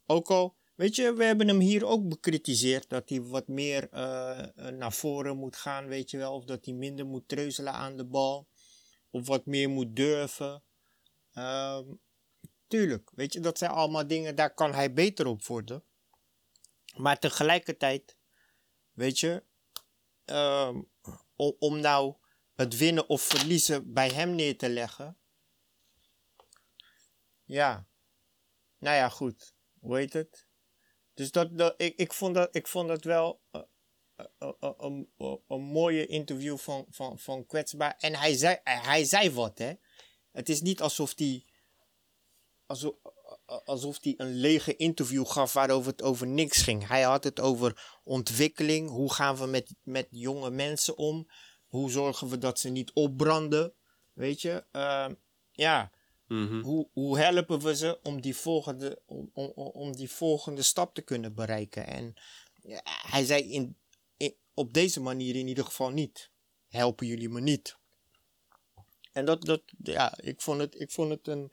Ook al, weet je, we hebben hem hier ook bekritiseerd dat hij wat meer eh, eh, naar voren moet gaan, weet je wel. Of dat hij minder moet treuzelen aan de bal. Of wat meer moet durven. Ehm, tuurlijk, weet je, dat zijn allemaal dingen, daar kan hij beter op worden. Maar tegelijkertijd, weet je, ehm, om, om nou het winnen of verliezen bij hem neer te leggen. Ja. Nou ja, goed. Hoe heet het? Dus dat, dat, ik, ik, vond dat, ik vond dat wel eh, eh, eh, een, een, mooie interview van, van, van Kwetsbaar. En hij zei, hij zei wat, hè. Het is niet alsof hij... Alsof, alsof een lege interview gaf waarover het over niks ging. Hij had het over ontwikkeling. Hoe gaan we met, met jonge mensen om? Hoe zorgen we dat ze niet opbranden? Weet je? Ehm, ja. Mhm. Hoe, hoe helpen we ze om die volgende, om, om, om die volgende stap te kunnen bereiken? En hij zei in, op deze manier in ieder geval niet. Helpen jullie me niet? En dat, dat ja, ik vond het, ik vond het een,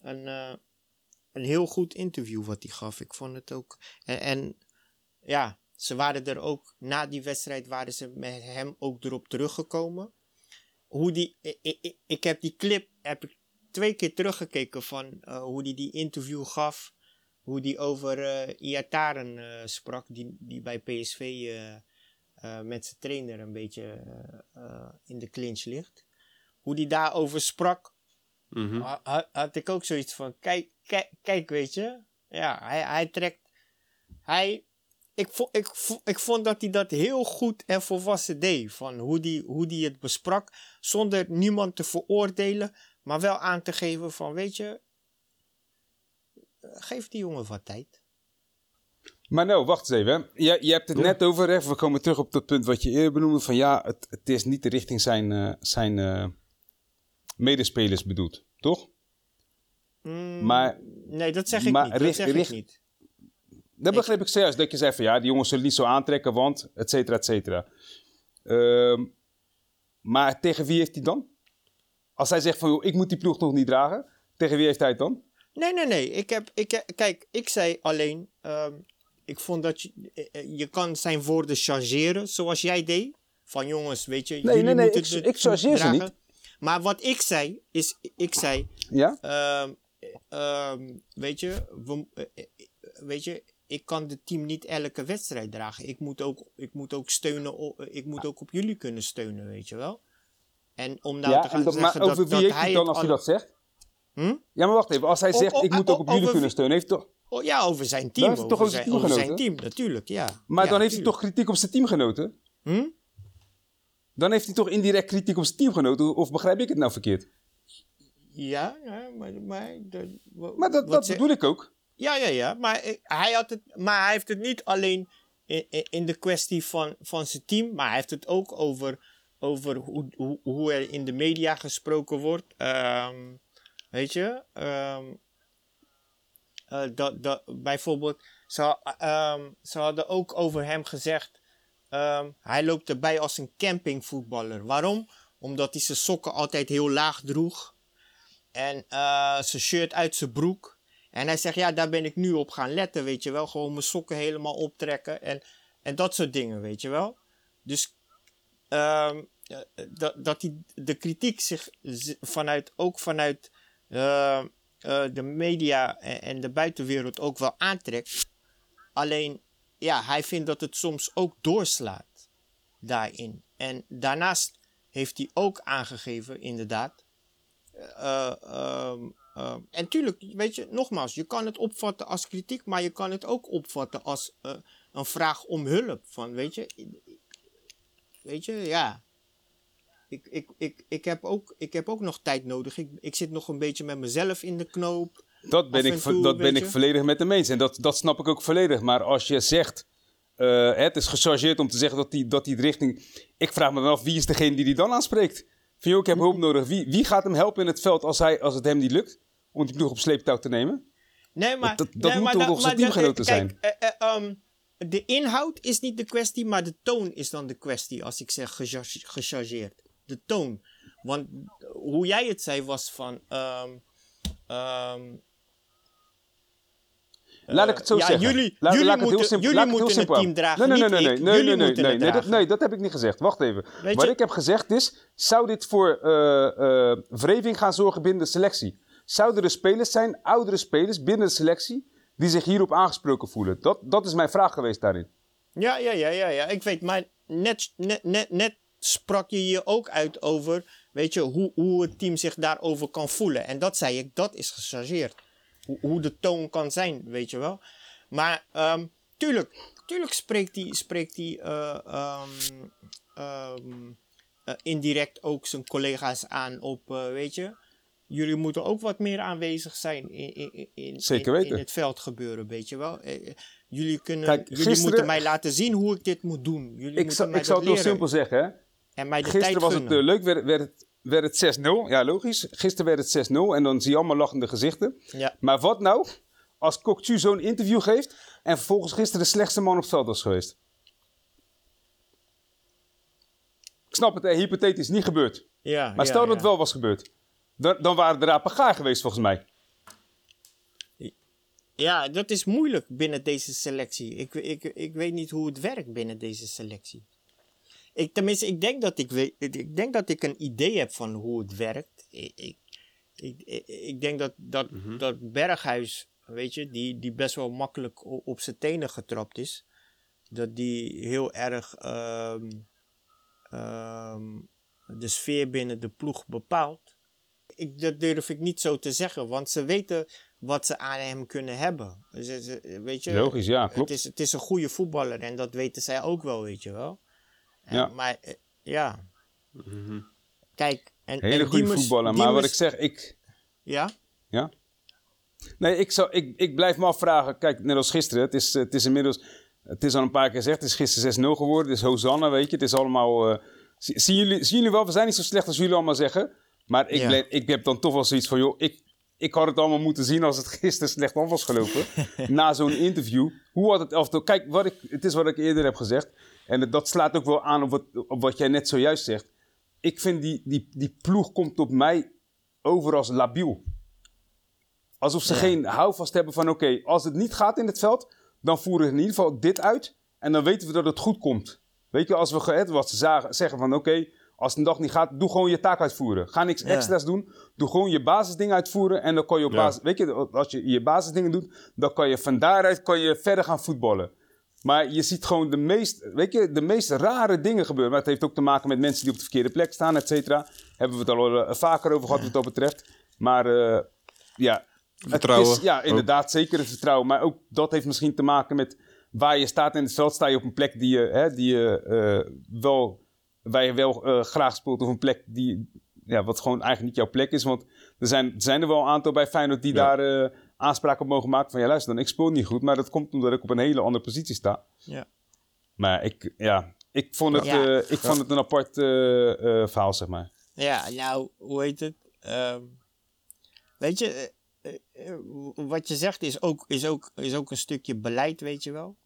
een, eh, een heel goed interview wat hij gaf. Ik vond het ook. En, en ja, ze waren er ook, na die wedstrijd waren ze met hem ook erop teruggekomen. Hoe die, ik, ik, ik heb die clip heb ik twee keer teruggekeken van eh, hoe hij die interview gaf. Hoe die over eh Iataren eh, sprak, die, die bij PSV met zijn trainer een beetje in de clinch ligt. Hoe die daarover sprak, Mhm. ha- ha- had ik ook zoiets van, kijk, kijk, kijk weet je. Ja, hij, hij trekt, hij, ik, vo- ik, vo- ik vond dat hij dat heel goed en volwassen deed. Van hoe die, hoe die het besprak. Zonder niemand te veroordelen. Maar wel aan te geven van, weet je... eh, Geef die jongen wat tijd. Maar nou, wacht eens even. Je, je hebt het net over, we komen terug op dat punt wat je eerder benoemde, van ja, het, het is niet de richting zijn, eh, zijn eh, medespelers bedoeld, toch? Mm, Maar- nee, dat zeg ik maar niet. Dat zeg richt- ik niet. Dat begreep ik serieus, dat je zei van ja, die jongens zullen niet zo aantrekken, want et cetera, et cetera. Ehm, maar tegen wie heeft hij dan? Als hij zegt van, joh, ik moet die ploeg nog niet dragen, tegen wie heeft hij het dan? Nee, nee, nee. Ik heb, ik kijk, ik zei alleen. ehm, ik vond dat je. eh, eh, Je kan zijn woorden chargeren zoals jij deed. Van jongens, weet je. Nee, jullie nee, nee, moeten ik- het ik chargeer ze niet. Maar wat ik zei, is. Ik zei. Ja? ehm, ehm, weet je. We, eh, weet je. Ik kan het team niet elke wedstrijd dragen. Ik moet ook, ik moet ook steunen. Ik moet ook op jullie kunnen steunen, weet je wel. En om nou te ja gaan en dat, zeggen maar over dat, wie heeft hij dan als hij dat zegt? Hm? Ja, maar wacht even. Als hij zegt, ik moet ook op over jullie kunnen steunen, heeft toch... Ja, over zijn team. hij toch over, over zijn over team, natuurlijk, ja. Maar Ja, dan heeft hij toch kritiek op zijn teamgenoten? Hm? Dan heeft hij toch indirect kritiek op zijn teamgenoten? Of begrijp ik het nou verkeerd? Ja, ja, maar... Maar, de, Maar dat, wat dat ze- bedoel ik ook. Ja, ja, ja. Maar, hij had het, maar hij heeft het niet alleen in, in- in de kwestie van, van zijn team. Maar hij heeft het ook over, over hoe, hoe, hoe er in de media gesproken wordt. Ehm, weet je? Ehm, eh, dat, dat, bijvoorbeeld, ze, ehm, ze hadden ook over hem gezegd. hij loopt erbij als een campingvoetballer. Waarom? Omdat hij zijn sokken altijd heel laag droeg. En eh, zijn shirt uit zijn broek. En hij zegt, ja, daar ben ik nu op gaan letten, weet je wel. Gewoon mijn sokken helemaal optrekken en, en dat soort dingen, weet je wel. Dus ehm, eh, dat, dat die, de kritiek zich vanuit, ook vanuit eh, eh, de media en, de buitenwereld ook wel aantrekt. Alleen, ja, hij vindt dat het soms ook doorslaat daarin. En daarnaast heeft hij ook aangegeven, inderdaad, ehm, ehm, en tuurlijk, weet je, nogmaals, je kan het opvatten als kritiek, maar je kan het ook opvatten als eh, een vraag om hulp. Van, weet je, weet je, ja. Ik, ik, ik, ik, heb ook, ik heb ook nog tijd nodig. Ik, ik zit nog een beetje met mezelf in de knoop. Dat ben, ik, toe, dat ben ik volledig met hem eens. En dat, dat snap ik ook volledig. Maar als je zegt, eh, het is gechargeerd om te zeggen dat hij dat die richting... Ik vraag me dan af, wie is degene die die dan aanspreekt? Van, joh, ik heb hulp nodig. Wie, wie gaat hem helpen in het veld als, hij, als het hem niet lukt? Om die ploeg op sleeptouw te nemen? Nee, maar... Dat- dat nee, moeten maar toch da- teamgenoten kijk, eh, ehm, de inhoud is niet de kwestie, maar de toon is dan de kwestie als ik zeg gecharge- gechargeerd. De toon. Want hoe jij het zei was van... ehm, ehm, Laat ik het zo ja, zeggen. jullie- jullie het moeten- simpel, jullie het team dragen, Nee, nee, nee, nee, nee, nee, nee, nee, nee, dat, nee, dat heb ik niet gezegd. Wacht even. Weet Wat je- ik heb gezegd is, zou dit voor eh eh wreving gaan zorgen binnen de selectie? Zouden er spelers zijn, oudere spelers binnen de selectie, die zich hierop aangesproken voelen? Dat, dat is mijn vraag geweest daarin. Ja, ja, ja, ja, ja. Ik weet, maar net, net, net, net sprak je hier ook uit over, weet je, hoe, hoe het team zich daarover kan voelen. En dat zei ik, dat is gechargeerd. Hoe, hoe de toon kan zijn, weet je wel. Maar ehm, tuurlijk, tuurlijk spreekt hij spreekt eh, ehm, ehm, eh, indirect ook zijn collega's aan op, eh, weet je, jullie moeten ook wat meer aanwezig zijn in, in, in, Zeker in, weten. in het veld gebeuren, weet je wel. Eh, eh, Jullie, kunnen, Kijk, jullie gisteren- moeten mij laten zien hoe ik dit moet doen. Jullie Ik, zal, mij ik zal het heel simpel zeggen. Hè? en mij de Gisteren tijd was het eh, leuk, werd, werd het, werd het 6-0. Ja, logisch. Gisteren werd het 6-0 en dan zie je allemaal lachende gezichten. Ja. Maar wat nou als Kokchu zo'n interview geeft en vervolgens gisteren de slechtste man op het veld was geweest? Ik snap het, hè, hypothetisch, niet gebeurd. Ja, Maar ja, stel dat het wel was gebeurd. Dan, dan waren de rapen gaar geweest volgens mij. Ja, dat is moeilijk binnen deze selectie. Ik, ik, ik weet niet hoe het werkt binnen deze selectie. Ik, tenminste, ik denk dat ik, weet, ik denk dat ik een idee heb van hoe het werkt. Ik, ik, ik, denk dat, dat, dat Berghuis, weet je, die, die best wel makkelijk op zijn tenen getrapt is. Dat die heel erg ehm, ehm, de sfeer binnen de ploeg bepaalt. Ik, dat durf ik niet zo te zeggen, want ze weten wat ze aan hem kunnen hebben. Dus, weet je, Logisch, ja, klopt. Het is, het is een goede voetballer en dat weten zij ook wel, weet je wel. En- Ja. Maar eh, ja, kijk. En, Hele en goede voetballer. Maar wat ik zeg, ik... Ja? Ja? Nee, ik, zou, ik, ik blijf me afvragen. Kijk, net als gisteren. Het is, het is inmiddels... Het is al een paar keer gezegd. Het is gisteren 6-0 geworden. Het is Hosanna, weet je. Het is allemaal... eh, zie- zien, jullie, zien jullie wel? We zijn niet zo slecht als jullie allemaal zeggen. Maar ik, Ja. ben- ik heb dan toch wel zoiets van... Joh, ik, ik had het allemaal moeten zien als het gisteren slecht af was gelopen. na zo'n interview. Hoe had het elftal... Kijk, wat ik, het is wat ik eerder heb gezegd. En dat slaat ook wel aan op wat, op wat jij net zojuist zegt. Ik vind die, die, die ploeg komt op mij over als labiel. Alsof ze Ja. geen houvast hebben van oké, als het niet gaat in het veld, dan voeren we in ieder geval dit uit. En dan weten we dat het goed komt. Weet je, als we wat ze zagen, zeggen van oké, als het een dag niet gaat, doe gewoon je taak uitvoeren. Ga niks Ja. extra's doen. Doe gewoon je basisdingen uitvoeren. En dan kan je op Ja. basis, weet je, als je je basisdingen doet, dan kan je van daaruit kan je verder gaan voetballen. Maar je ziet gewoon de meest, weet je, de meest rare dingen gebeuren. Maar het heeft ook te maken met mensen die op de verkeerde plek staan, et cetera. Hebben we het al eh, vaker over gehad wat dat betreft. Maar eh, ja, het Vertrouwen is, ja, ook. inderdaad, zeker het vertrouwen. Maar ook dat heeft misschien te maken met waar je staat in het veld. Sta je op een plek die je, hè, die je eh, wel, waar je wel eh, graag speelt, of een plek die, ja, wat gewoon eigenlijk niet jouw plek is. Want er zijn, er zijn er wel een aantal bij Feyenoord die Ja. daar eh, aanspraak op mogen maken. Van ja, luister dan, ik speel niet goed, maar dat komt omdat ik op een hele andere positie sta. Ja. Maar ik, ja, ik vond het, Ja. eh, ik vond het een apart eh, eh, verhaal, zeg maar. Ja, nou, hoe heet het? Ehm, weet je, wat je zegt is ook, is, ook, is ook een stukje beleid, weet je wel.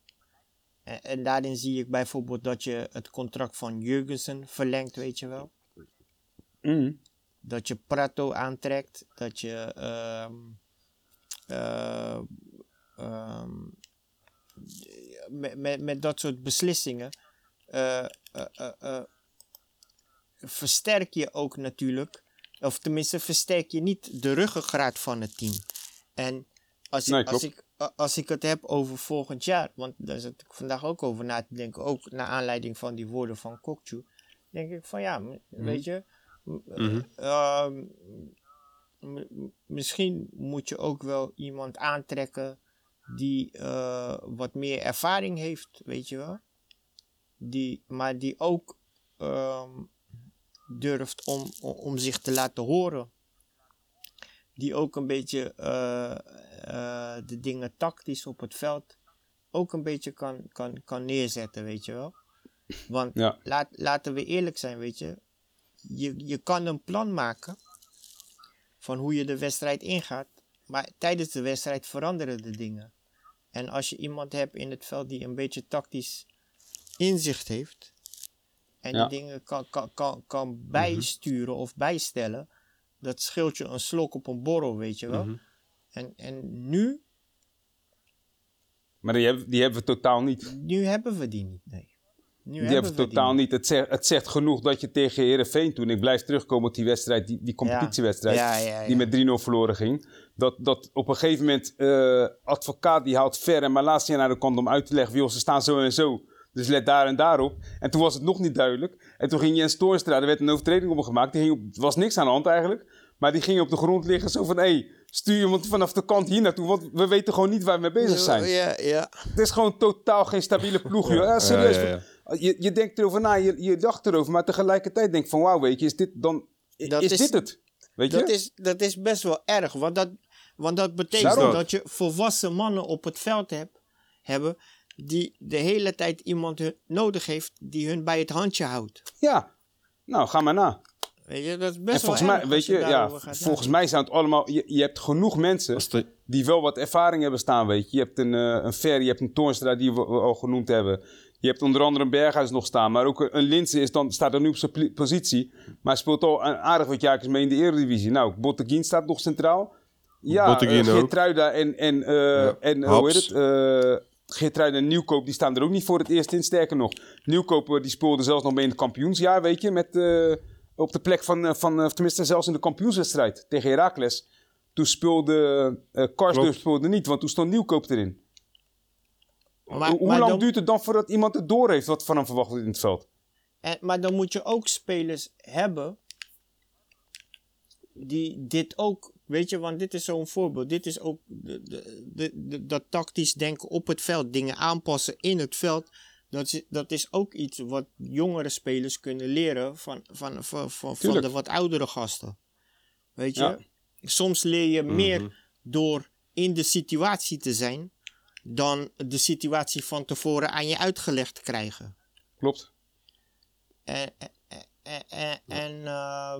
En, en daarin zie ik bijvoorbeeld dat je het contract van Jurgensen verlengt, weet je wel. Mhm. Dat je Prato aantrekt, dat je ehm, eh, ehm, met, met, met dat soort beslissingen eh, eh, eh, eh, versterk je ook natuurlijk, of tenminste versterk je niet de ruggengraat van het team. En als, ik, als, ik, als ik het heb over volgend jaar, want daar zit ik vandaag ook over na te denken, ook naar aanleiding van die woorden van Kokchu, denk ik van ja, m- weet je, Mhm. ehm, m- m- misschien moet je ook wel iemand aantrekken die eh, wat meer ervaring heeft, weet je wel. Die, maar die ook ehm, durft om, om, om zich te laten horen. Die ook een beetje eh, eh, de dingen tactisch op het veld ook een beetje kan, kan, kan neerzetten, weet je wel. Want Ja. laat, laten we eerlijk zijn, weet je. je. Je kan een plan maken van hoe je de wedstrijd ingaat. Maar tijdens de wedstrijd veranderen de dingen. En als je iemand hebt in het veld die een beetje tactisch inzicht heeft. En Ja. die dingen kan, kan, kan, kan bijsturen of bijstellen. Dat scheelt je een slok op een borrel, weet je wel. Mhm. En, en nu, Maar die hebben, die hebben we totaal niet. nu hebben we die niet. Nee. Nu Die hebben we totaal niet. Het zegt, het zegt genoeg dat je tegen Herenveen toen, ik blijf terugkomen op die wedstrijd, die, die competitiewedstrijd, Ja, ja, ja. die met 3-0 verloren ging. Dat, dat op een gegeven moment, eh, advocaat die haalt ver en Malasia naar de kant om uit te leggen, joh, ze staan zo en zo. Dus let daar en daarop. En toen was het nog niet duidelijk. En toen ging Jens Toornstra, er werd een overtreding op hem gemaakt. Die ging op, er was niks aan de hand eigenlijk. Maar die ging op de grond liggen zo van, hé, hey, stuur iemand vanaf de kant hier naartoe. Want we weten gewoon niet waar we mee bezig zijn. Ja, ja. Het is gewoon totaal geen stabiele ploeg, joh. Ja, serieus. Ja, ja, ja. Je, je denkt erover na, je, je dacht erover, maar tegelijkertijd denk je van, wauw, weet je, is dit dan, Dat is, is- dit het? Weet je? Dat is, dat is best wel erg, want dat, want dat betekent Daarom. dat je volwassen mannen op het veld hebt, hebben die de hele tijd iemand hun- nodig heeft die hun bij het handje houdt. Ja, nou, ga maar na. Weet je, dat is En best volgens wel mij, weet je, ja, volgens mij zijn het allemaal, je, je hebt genoeg mensen de, die wel wat ervaring hebben staan, weet je. Je hebt een, eh, een Fer, je hebt een Toornstra die we we al genoemd hebben. Je hebt onder andere een Berghuis nog staan, maar ook een, een Linse is dan, staat er nu op zijn positie. Maar hij speelt al een aardig wat jaartjes mee in de Eredivisie. Nou, Botteguin staat nog centraal. Ja, uh, ook. Geertruida en, en, eh en eh, hoe heet het? eh Geertruida en Nieuwkoop, die staan er ook niet voor het eerst in. Sterker nog, Nieuwkoop eh, die speelde zelfs nog mee in het kampioensjaar, weet je. Met, eh, op de plek van, eh, van eh, tenminste zelfs in de kampioenswedstrijd tegen Heracles. Toen speelde eh Karsdorp Klopt. speelde niet, want toen stond Nieuwkoop erin. Maar, Hoe- Hoe maar lang dan, duurt het dan voordat iemand het door heeft wat van hem verwacht wordt in het veld? en, maar dan moet je ook spelers hebben die dit ook, weet je, want dit is zo'n voorbeeld. Dit is ook de, de, de, de- dat tactisch denken op het veld, dingen aanpassen in het veld. Dat is, dat is ook iets wat jongere spelers kunnen leren van, van, van, van, de wat oudere gasten. Weet je, Ja. soms leer je Mhm. meer door in de situatie te zijn dan de situatie van tevoren aan je uitgelegd te krijgen. Klopt. En, en, en, en, en, eh,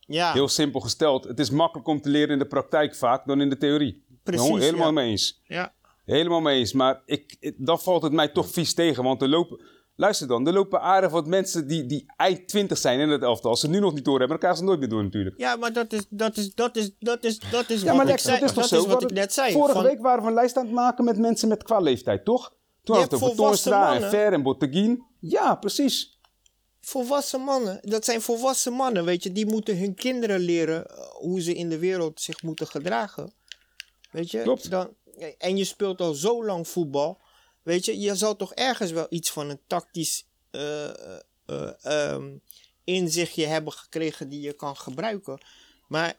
ja, Heel simpel gesteld. Het is makkelijk om te leren in de praktijk vaak dan in de theorie. Precies, Helemaal ja. mee eens. ja, Helemaal mee eens. Maar ik, dan valt het mij toch vies tegen. Want er lopen... Luister dan. Er lopen aardig wat mensen die, die eind 20 zijn in het elftal. Als ze nu nog niet door hebben, dan krijgen ze het nooit meer door natuurlijk. ja, maar dat is, dat is, dat is, dat is, dat is Ja, wat maar ik zei. dat is toch zo? is We wat ik hadden- net zei. Vorige van- week waren we een lijst aan het maken met mensen met qua leeftijd, toch? Toen Je had het over en. Ver en Botteguin. Ja, precies. Volwassen mannen, dat zijn volwassen mannen, weet je, die moeten hun kinderen leren eh, hoe ze in de wereld zich moeten gedragen. Weet je? Klopt. Dan, en je speelt al zo lang voetbal, weet je, je zal toch ergens wel iets van een tactisch eh, eh, eh, ehm, inzichtje hebben gekregen die je kan gebruiken. Maar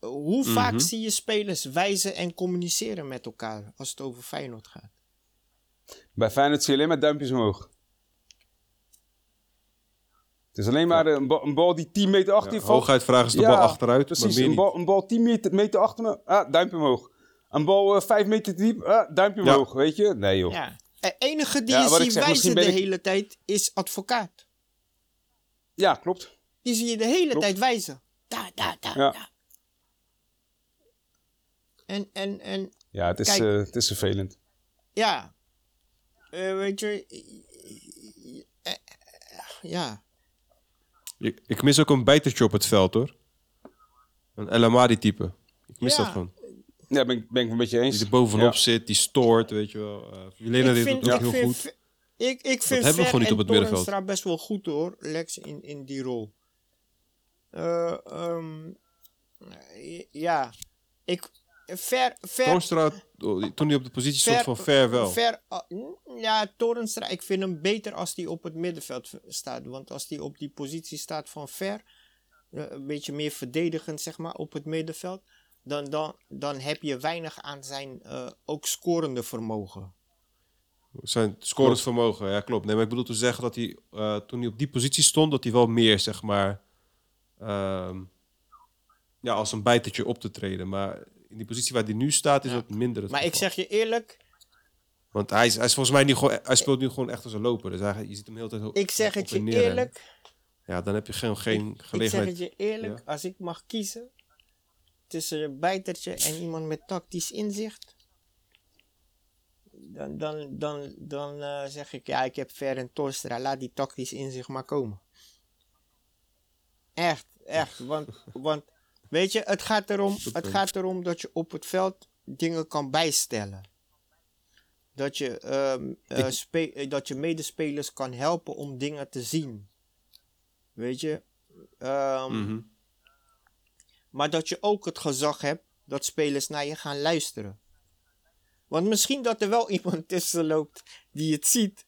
hoe vaak Mhm. zie je spelers wijzen en communiceren met elkaar als het over Feyenoord gaat? Bij Feyenoord zie je alleen maar duimpjes omhoog. Het is alleen maar een, ba- een bal die 10 meter achter je Ja, valt. hooguit vragen ze de Ja, bal achteruit, Precies, maar een, bal, een bal 10 meter, meter achter me, ah, duimpje omhoog. Een bal eh 5 meter te diep, ah, duimpje Ja. omhoog, weet je? Nee joh. Ja. De enige die Ja, je ziet wijzen de ik- hele tijd is advocaat. Ja, klopt. Die zie je de hele Klopt. tijd wijzen. Daar, daar, daar, Ja. daar. En, en, en Ja, het is, Kijk. eh, het is vervelend. ja. Eh, weet je. eh, eh, Ja. Ik, ik mis ook een bijtertje op het veld, hoor. Een El Amadi type. Ik mis Ja. dat gewoon. Ja, ben, ik- ben ik een beetje eens. Die er bovenop Ja. zit, die stoort, weet je wel. Uh, Jelena deed het ook heel vind, goed. Ik, ik vind hebben we niet en op het middenveld. Toornstra best wel goed hoor, Lex, in, in die rol. Eh, ehm, ja, ik... Ver, ver, Toornstra, oh, die- toen hij op de positie stond van ver wel. Ver, ah, mm, ja, Torenstra, ik vind hem beter als hij op het middenveld staat. Want als hij op die positie staat van Ver, een beetje meer verdedigend zeg maar, op het middenveld, dan, dan, dan heb je weinig aan zijn eh, ook scorende vermogen. Zijn scoresvermogen, ja klopt. Nee, maar ik bedoel te zeggen dat hij, eh, toen hij op die positie stond, dat hij wel meer, zeg maar, ehm, ja, als een bijtertje op te treden. Maar in die positie waar hij nu staat, is Ja. dat minder het Maar ik zeg je eerlijk, Want hij is, hij is volgens mij niet gewoon, hij speelt nu gewoon echt als een loper. Dus hij, je ziet hem heel tijd ik zeg op het je neer eerlijk, Ja, dan heb je geen, geen ik zeg gelegenheid. het je eerlijk, Ja. als ik mag kiezen tussen een bijtertje en iemand met tactisch inzicht, dan, dan, dan, dan eh, zeg ik, ja, ik heb Ver en Torstra, laat die tactisch inzicht maar komen. Echt, echt, want, want weet je, het gaat, erom, het gaat erom dat je op het veld dingen kan bijstellen. Dat je, ehm, eh, spe- dat je medespelers kan helpen om dingen te zien. Weet je? Mhm. Maar dat je ook het gezag hebt dat spelers naar je gaan luisteren. Want misschien dat er wel iemand tussen loopt die het ziet,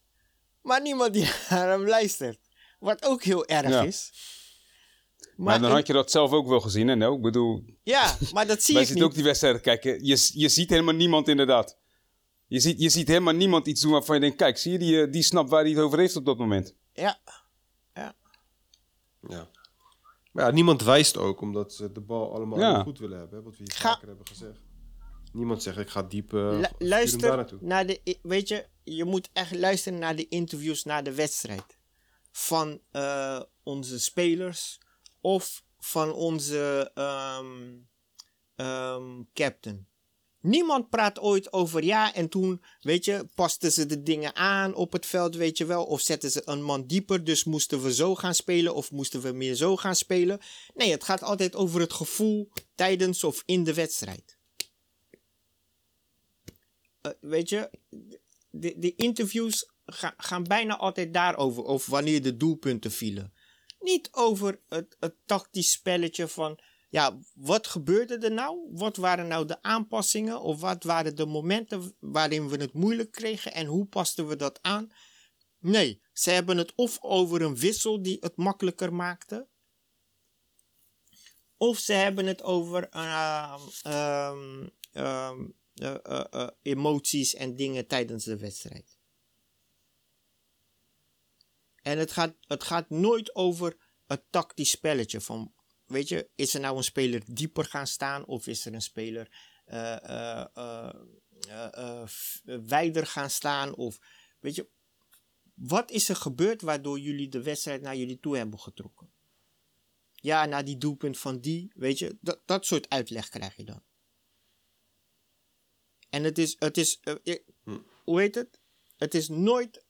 maar niemand die naar hem luistert. Wat ook heel erg Ja. is. Maar, dan in- had je dat zelf ook wel gezien, hè? Nou, ik bedoel, Ja, maar dat zie wij ik zitten ook die wedstrijden kijken. Je, je ziet helemaal niemand inderdaad. Je ziet, je ziet helemaal niemand iets doen waarvan je denkt, kijk, zie je, die, eh, die snapt waar hij het over heeft op dat moment. Ja, Ja. Maar ja, niemand wijst ook, omdat ze de bal allemaal Ja. goed willen hebben. hè, Wat we hier Ga- vaker hebben gezegd. Niemand zegt, ik ga diep, eh, Lu- luister naartoe. naar de. Weet je, je moet echt luisteren naar de interviews na de wedstrijd. Van eh, onze spelers of van onze ehm, ehm, captain. Niemand praat ooit over ja en toen, weet je, pasten ze de dingen aan op het veld, weet je wel. Of zetten ze een man dieper, dus moesten we zo gaan spelen of moesten we meer zo gaan spelen. Nee, het gaat altijd over het gevoel tijdens of in de wedstrijd. Eh, weet je, de, interviews ga- gaan bijna altijd daarover, over wanneer de doelpunten vielen. Niet over het, het tactisch spelletje van, ja, wat gebeurde er nou? Wat waren nou de aanpassingen? Of wat waren de momenten waarin we het moeilijk kregen en hoe pasten we dat aan? Nee, ze hebben het of over een wissel die het makkelijker maakte. of ze hebben het over ehm, ehm, ehm, eh, eh, eh, emoties en dingen tijdens de wedstrijd. En het gaat, het gaat nooit over het tactisch spelletje. Van, weet je, is er nou een speler dieper gaan staan of is er een speler eh, eh, eh, wijder gaan staan? Of, weet je, wat is er gebeurd waardoor jullie de wedstrijd naar jullie toe hebben getrokken? Ja, na die doelpunt van die, weet je, dat, dat soort uitleg krijg je dan. En het is, het is ik- hoe heet het? Het is nooit,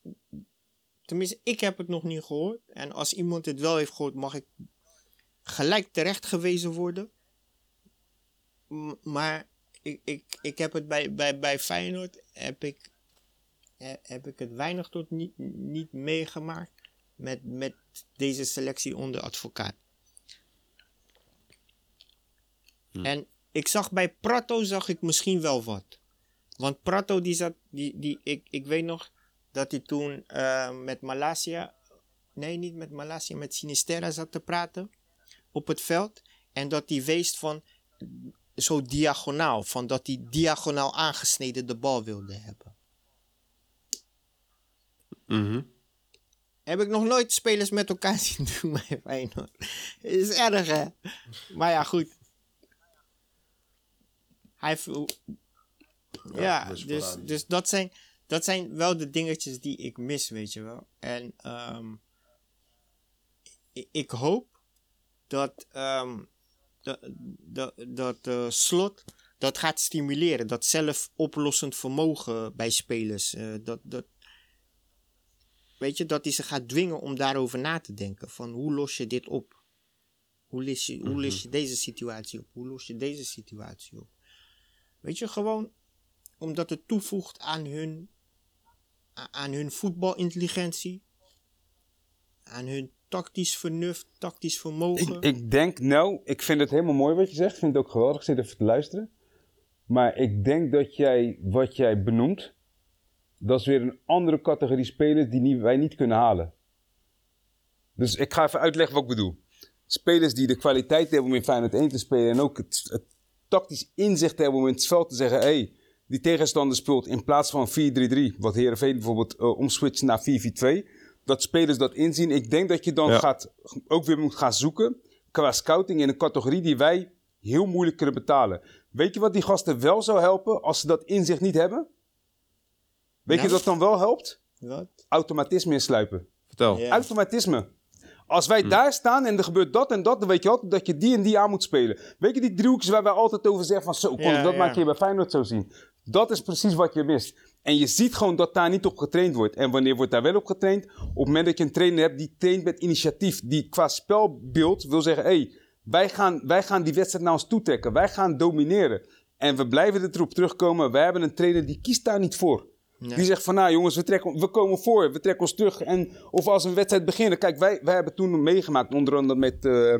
tenminste, ik heb het nog niet gehoord. En als iemand het wel heeft gehoord, mag ik gelijk terecht gewezen worden. M- maar ik, ik, ik heb het bij, bij, bij Feyenoord, heb ik, he- heb ik het weinig tot niet, niet meegemaakt met, met deze selectie onder advocaat. En ik zag bij Prato zag ik misschien wel wat. Want Prato die zat, die, die, ik, ik weet nog dat hij toen eh, met Malasia, nee niet met Malasia, met Sinisterra zat te praten op het veld. En dat hij wees van zo diagonaal, van dat hij diagonaal aangesneden de bal wilde hebben. Mhm. Heb ik nog nooit spelers met elkaar zien doen bij Feyenoord. is erg, hè? Maar ja, goed. Hij heeft... Ja, dus, dus dat, zijn, dat zijn wel de dingetjes die ik mis, weet je wel. En ehm, ik, ik hoop dat, ehm, dat, dat, dat eh, slot dat gaat stimuleren. Dat zelfoplossend vermogen bij spelers. eh, dat, dat, weet je, dat hij ze gaat dwingen om daarover na te denken. Van hoe los je dit op? Hoe los je, hoe los je deze situatie op? Hoe los je deze situatie op? Weet je, gewoon omdat het toevoegt aan hun, aan hun voetbalintelligentie. Aan hun tactisch vernuft, tactisch vermogen. Ik, ik denk, nou, ik vind het helemaal mooi wat je zegt. Ik vind het ook geweldig. Ik zit even te luisteren. Maar ik denk dat jij, wat jij benoemt, dat is weer een andere categorie spelers die niet, wij niet kunnen halen. Dus ik ga even uitleggen wat ik bedoel. Spelers die de kwaliteit hebben om in Feyenoord 1 te spelen en ook het, het tactisch inzicht hebben om in het veld te zeggen, hé, hey, die tegenstander speelt in plaats van 4-3-3, wat Heerenveen bijvoorbeeld uh, omswitcht naar 4-4-2, dat spelers dat inzien. Ik denk dat je dan Ja. gaat, ook weer moet gaan zoeken qua scouting in een categorie die wij heel moeilijk kunnen betalen. Weet je wat die gasten wel zou helpen als ze dat inzicht niet hebben? Weet je dat dan wel helpt? Wat? Automatisme insluipen. Vertel. Ja. Automatisme. Als wij daar staan en er gebeurt dat en dat, dan weet je altijd dat je die en die aan moet spelen. Weet je die driehoekjes waar wij altijd over zeggen van zo, kon Ja, dat ja. maak je bij Feyenoord zo zien. Dat is precies wat je mist. En je ziet gewoon dat daar niet op getraind wordt. En wanneer wordt daar wel op getraind? Op het moment dat je een trainer hebt die traint met initiatief, die qua spelbeeld wil zeggen, hé, hey, wij, gaan, wij gaan die wedstrijd naar ons toe trekken. Wij gaan domineren. En we blijven erop terugkomen. Wij hebben een trainer die kiest daar niet voor. Nee. Die zegt van, nou jongens, we, trekken, we komen voor, we trekken ons terug. En, of als een wedstrijd beginnen. Kijk, wij, wij hebben toen meegemaakt, onder andere met, eh,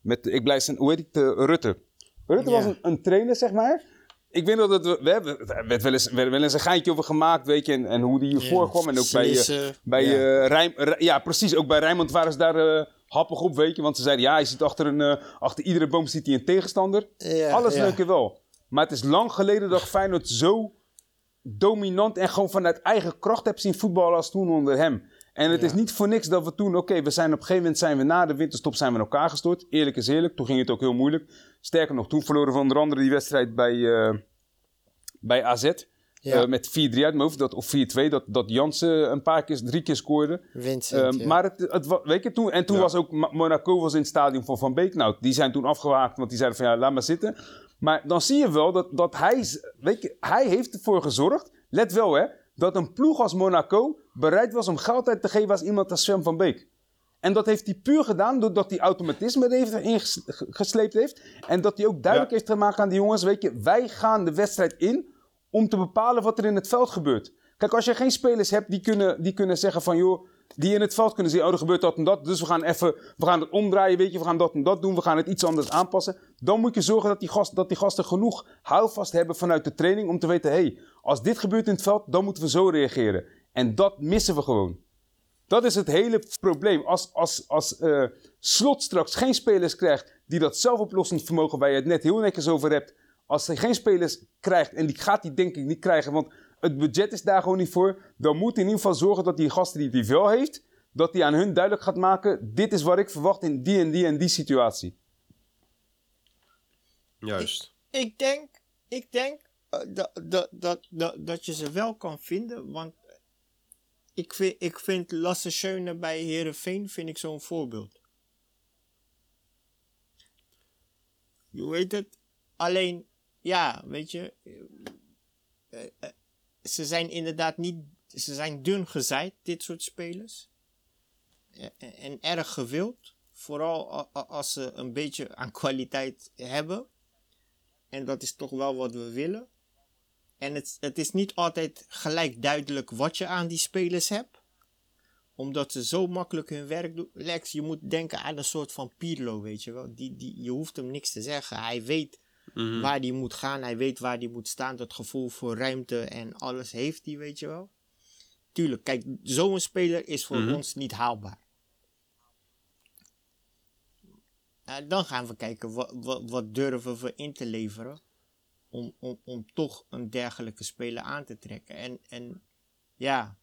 met ik blijf zijn, hoe heet het, eh, Rutte. Rutte Ja. was een, een trainer, zeg maar. Ik weet nog dat we, we hebben, er werd wel eens, wel eens een geintje over gemaakt, weet je. En, en hoe die hiervoor Ja, kwam. En ook bij, eh, bij ja. eh, Rijm, ja, precies. Ook bij Rijnmond waren ze daar eh, happig op, weet je. Want ze zeiden, ja, je ziet achter, een, achter iedere boom ziet hij een tegenstander. Alles ja. leuk en wel. Maar het is lang geleden dat Feyenoord zo dominant en gewoon vanuit eigen kracht heb zien voetballen als toen onder hem. En het Ja. is niet voor niks dat we toen, oké, we zijn op een gegeven moment zijn we na de winterstop zijn we in elkaar gestort. Eerlijk is eerlijk, toen ging het ook heel moeilijk. Sterker nog, toen verloren we onder andere die wedstrijd bij, eh, bij AZ. Ja. eh, met 4-3 uit mijn hoofd, dat, of 4-2, dat, dat Jansen een paar keer, drie keer scoorde. Vincent, Ehm, ja. Maar het, het, weet je, toen, en toen Ja. was ook Monaco was in het stadion van Van Beek. Nou, die zijn toen afgewaakt, want die zeiden van ja, laat maar zitten. Maar dan zie je wel dat, dat hij, weet je, hij heeft ervoor gezorgd, let wel hè, dat een ploeg als Monaco bereid was om geld uit te geven als iemand als Sven van Beek. En dat heeft hij puur gedaan doordat hij automatisme heeft ingesleept heeft. En dat hij ook duidelijk Ja. heeft gemaakt aan die jongens, weet je, wij gaan de wedstrijd in om te bepalen wat er in het veld gebeurt. Kijk, als je geen spelers hebt die kunnen, die kunnen zeggen van, joh, die in het veld kunnen zien, oh, er gebeurt dat en dat, dus we gaan even, we gaan het omdraaien, weet je, we gaan dat en dat doen, we gaan het iets anders aanpassen. Dan moet je zorgen dat die, gast, dat die gasten genoeg houvast hebben vanuit de training om te weten, hey, als dit gebeurt in het veld, dan moeten we zo reageren. En dat missen we gewoon. Dat is het hele probleem. Als, als, als eh, Slot straks geen spelers krijgt die dat zelfoplossingsvermogen waar je het net heel netjes over hebt, als hij geen spelers krijgt, en die gaat hij denk ik niet krijgen, want het budget is daar gewoon niet voor, dan moet hij in ieder geval zorgen dat die gasten die hij wel heeft, dat hij aan hun duidelijk gaat maken, dit is wat ik verwacht in die en die en die situatie. Juist. Ik denk, ik denk eh, dat, dat, dat, dat, dat je ze wel kan vinden, want ik vind, ik vind Lasse Schöne bij Herenveen vind ik zo'n voorbeeld. Je weet het. Alleen, ja, weet je, eh, eh, ze zijn inderdaad niet, ze zijn dun gezaaid, dit soort spelers. En, erg gewild. Vooral als ze een beetje aan kwaliteit hebben. En dat is toch wel wat we willen. En het, het is niet altijd gelijk duidelijk wat je aan die spelers hebt. Omdat ze zo makkelijk hun werk doen. Lex, je moet denken aan een soort van Pirlo, weet je wel. Die, die, je hoeft hem niks te zeggen. Hij weet Mhm. waar hij moet gaan. Hij weet waar hij moet staan. Dat gevoel voor ruimte en alles heeft hij, weet je wel. Tuurlijk, kijk, zo'n speler is voor Mhm. ons niet haalbaar. Nou, dan gaan we kijken, wat, wat, wat durven we in te leveren om, om, om toch een dergelijke speler aan te trekken. En, en ja,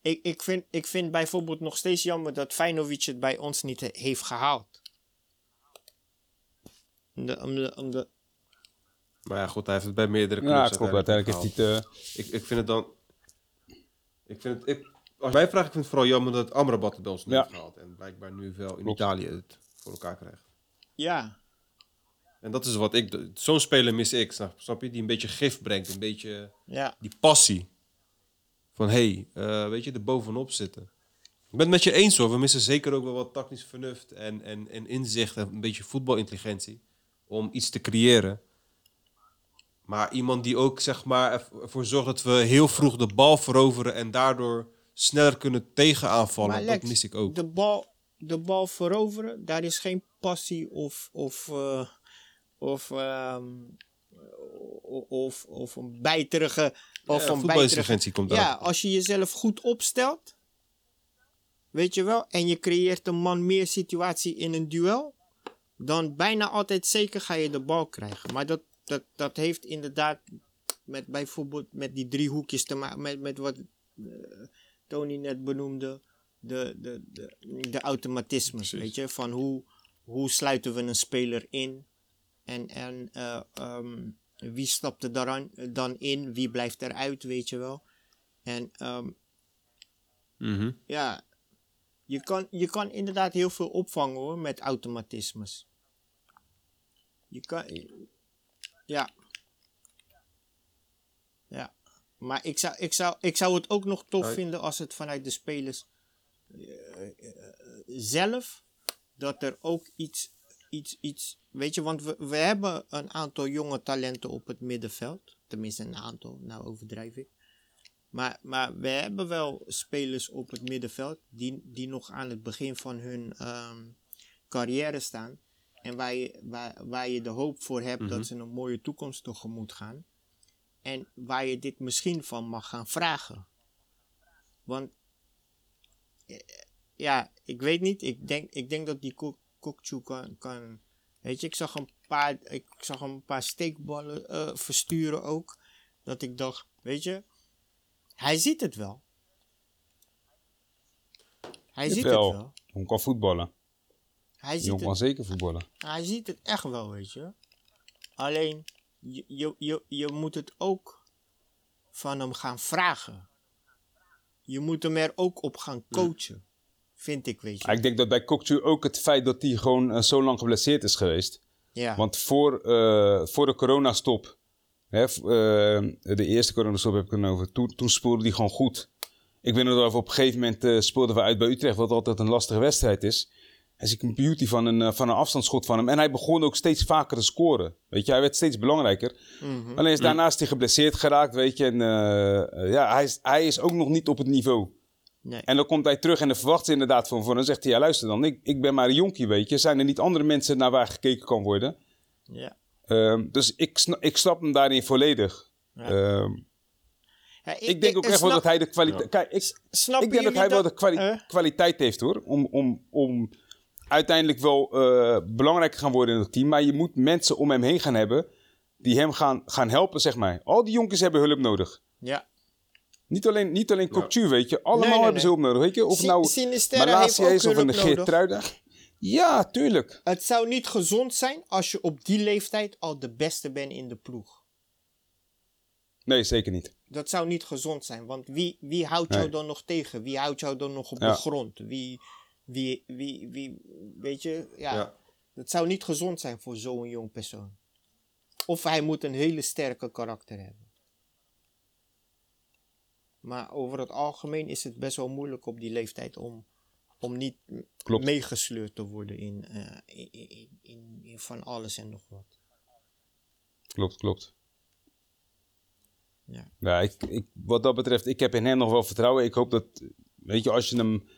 ik, ik, vind, ik vind bijvoorbeeld nog steeds jammer dat Feyenoord het bij ons niet he- heeft gehaald. Om de, om de, om de, Maar ja, goed, hij heeft het bij meerdere clubs Ja, klopt. Uiteindelijk heeft hij het... eh, Ik, ik vind het dan... Ik vind het... Ik, als mij vraagt, ik vind het vooral jammer dat Amrabat het bij ons niet Ja. heeft gehaald. En blijkbaar nu wel in Klopt. Italië het voor elkaar krijgt. ja, En dat is wat ik... doe. Zo'n speler mis ik, snap, snap je? Die een beetje gif brengt, een beetje ja, die passie. Van, hé, hey, eh, weet je, er bovenop zitten. Ik ben het met je eens hoor. We missen zeker ook wel wat tactisch vernuft en, en, en inzicht en een beetje voetbalintelligentie. Om iets te creëren. Maar iemand die ook zeg maar erv- ervoor zorgt dat we heel vroeg de bal veroveren en daardoor sneller kunnen tegenaanvallen. Dat mis ik ook. De bal, de bal veroveren, daar is geen passie of, of, eh, of, ehm, of, of een bijterige. Of Ja, een bijterige. komt Ja, daar. als je jezelf goed opstelt, weet je wel, en je creëert een man-meer situatie in een duel, dan bijna altijd zeker ga je de bal krijgen. Maar dat, dat, dat heeft inderdaad met bijvoorbeeld met die drie hoekjes te maken, met, met wat eh, Tony net benoemde, de, de, de, de automatismes, weet je, van hoe, hoe sluiten we een speler in en, en eh, ehm, wie stapt er dan, dan in, wie blijft eruit, weet je wel. En ehm, Mhm. ja, je kan, je kan inderdaad heel veel opvangen hoor, met automatismes. Je kan, ja. Ja. Maar ik zou, ik, zou, ik zou het ook nog tof vinden als het vanuit de spelers eh, eh, zelf, dat er ook iets, iets, iets, weet je, want we, we hebben een aantal jonge talenten op het middenveld. Tenminste een aantal, nou overdrijf ik. Maar, maar we hebben wel spelers op het middenveld die, die nog aan het begin van hun ehm, carrière staan. En waar je, waar, waar je de hoop voor hebt dat ze een mooie toekomst tegemoet gaan. En waar je dit misschien van mag gaan vragen. Want, eh, ja, ik weet niet. Ik denk, ik denk dat die Kok- Kokchu kan, kan. Weet je, ik zag een paar, ik zag een paar steekballen eh, versturen ook. Dat ik dacht, weet je, hij ziet het wel. Hij ziet het wel. Jong kan voetballen. Hij ziet kan zeker voetballen. hij ziet het echt wel, weet je. Alleen, je, je, je, je moet het ook van hem gaan vragen. Je moet hem er ook op gaan coachen. Vind ik, weet je. Maar ik denk dat bij Kokchu ook het feit dat hij gewoon eh, zo lang geblesseerd is geweest. Ja, Want voor, eh, voor de coronastop, hè, eh, de eerste coronastop heb ik het dan over, toen, toen speelde hij gewoon goed. Ik weet nog dat we op een gegeven moment speelden we uit bij Utrecht, wat altijd een lastige wedstrijd is. Hij ziet een beauty van een, eh, van een afstandsschot van hem. En hij begon ook steeds vaker te scoren. Weet je, hij werd steeds belangrijker. Mhm. Alleen is daarnaast hij geblesseerd geraakt, weet je. En ja, hij is, hij is ook nog niet op het niveau. nee. En dan komt hij terug en dan verwacht ze inderdaad van, van dan zegt hij, ja luister dan, ik, ik ben maar een jonkie, weet je. Zijn er niet andere mensen naar waar gekeken kan worden? ja. Ehm, dus ik, sna- ik snap hem daarin volledig. Ja. Ehm, Ja, ik, denk ook echt wel dat hij de kwaliteit... Kijk, ik, ik denk dat hij wel de kwali- Eh? kwaliteit heeft hoor. Om, om, om uiteindelijk wel eh, belangrijker gaan worden in het team. Maar je moet mensen om hem heen gaan hebben die hem gaan, gaan helpen, zeg maar. Al die jonkies hebben hulp nodig. Ja. Niet alleen, niet alleen Kokchu, weet je. Allemaal Nee, nee, hebben ze hulp nodig, weet je. Of nou Malasia is of een nodig. Geertruida. Ja, tuurlijk. Het zou niet gezond zijn als je op die leeftijd al de beste bent in de ploeg. Nee, zeker niet. Dat zou niet gezond zijn, want wie, wie houdt jou dan nog tegen? Wie houdt jou dan nog op Ja. de grond? Wie, wie, wie, wie, weet je, ja, Ja. dat zou niet gezond zijn voor zo'n jong persoon. Of hij moet een hele sterke karakter hebben. Maar over het algemeen is het best wel moeilijk op die leeftijd om, om niet Klopt. meegesleurd te worden in, eh, in, in, in, in van alles en nog wat. Klopt, klopt. Ja. Ja, ik, ik, wat dat betreft, ik heb in hem nog wel vertrouwen. Ik hoop dat, weet je, als je hem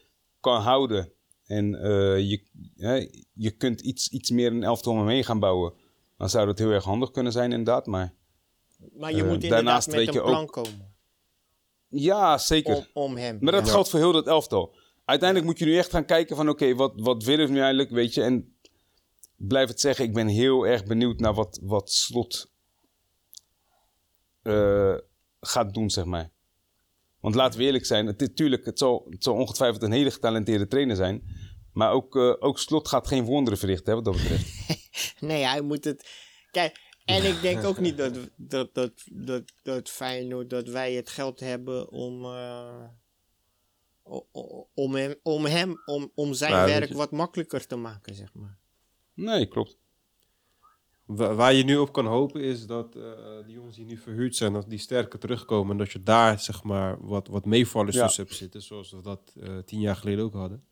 kan houden en eh, je, hè, je kunt iets, iets meer een elftal heen gaan bouwen, dan zou dat heel erg handig kunnen zijn, inderdaad. Maar Maar je Eh, moet inderdaad met een plan ook- komen ja, zeker. om, om hem. Maar dat ja. geldt voor heel dat elftal. Uiteindelijk moet je nu echt gaan kijken van, oké, wat, wat willen we nu eigenlijk, weet je. En blijf het zeggen, ik ben heel erg benieuwd naar wat, wat Slot eh, gaat doen, zeg maar. Want laten we eerlijk zijn, het, tuurlijk, het zal, ongetwijfeld een hele getalenteerde trainer zijn. Maar ook, eh, ook Slot gaat geen wonderen verrichten, hè, wat dat betreft. Nee, hij moet het. Kijk, en ik denk ook niet dat, dat, dat, dat, dat Feyenoord, dat wij het geld hebben om. eh, om hem, om, hem om, om zijn Nou, werk je- wat makkelijker te maken, zeg maar. Nee, klopt. Wa- Waar je nu op kan hopen is dat eh die jongens die nu verhuurd zijn, dat die sterker terugkomen. En dat je daar zeg maar wat, wat meevallers Ja. tussen hebt zitten. Zoals we dat eh, tien jaar geleden ook hadden.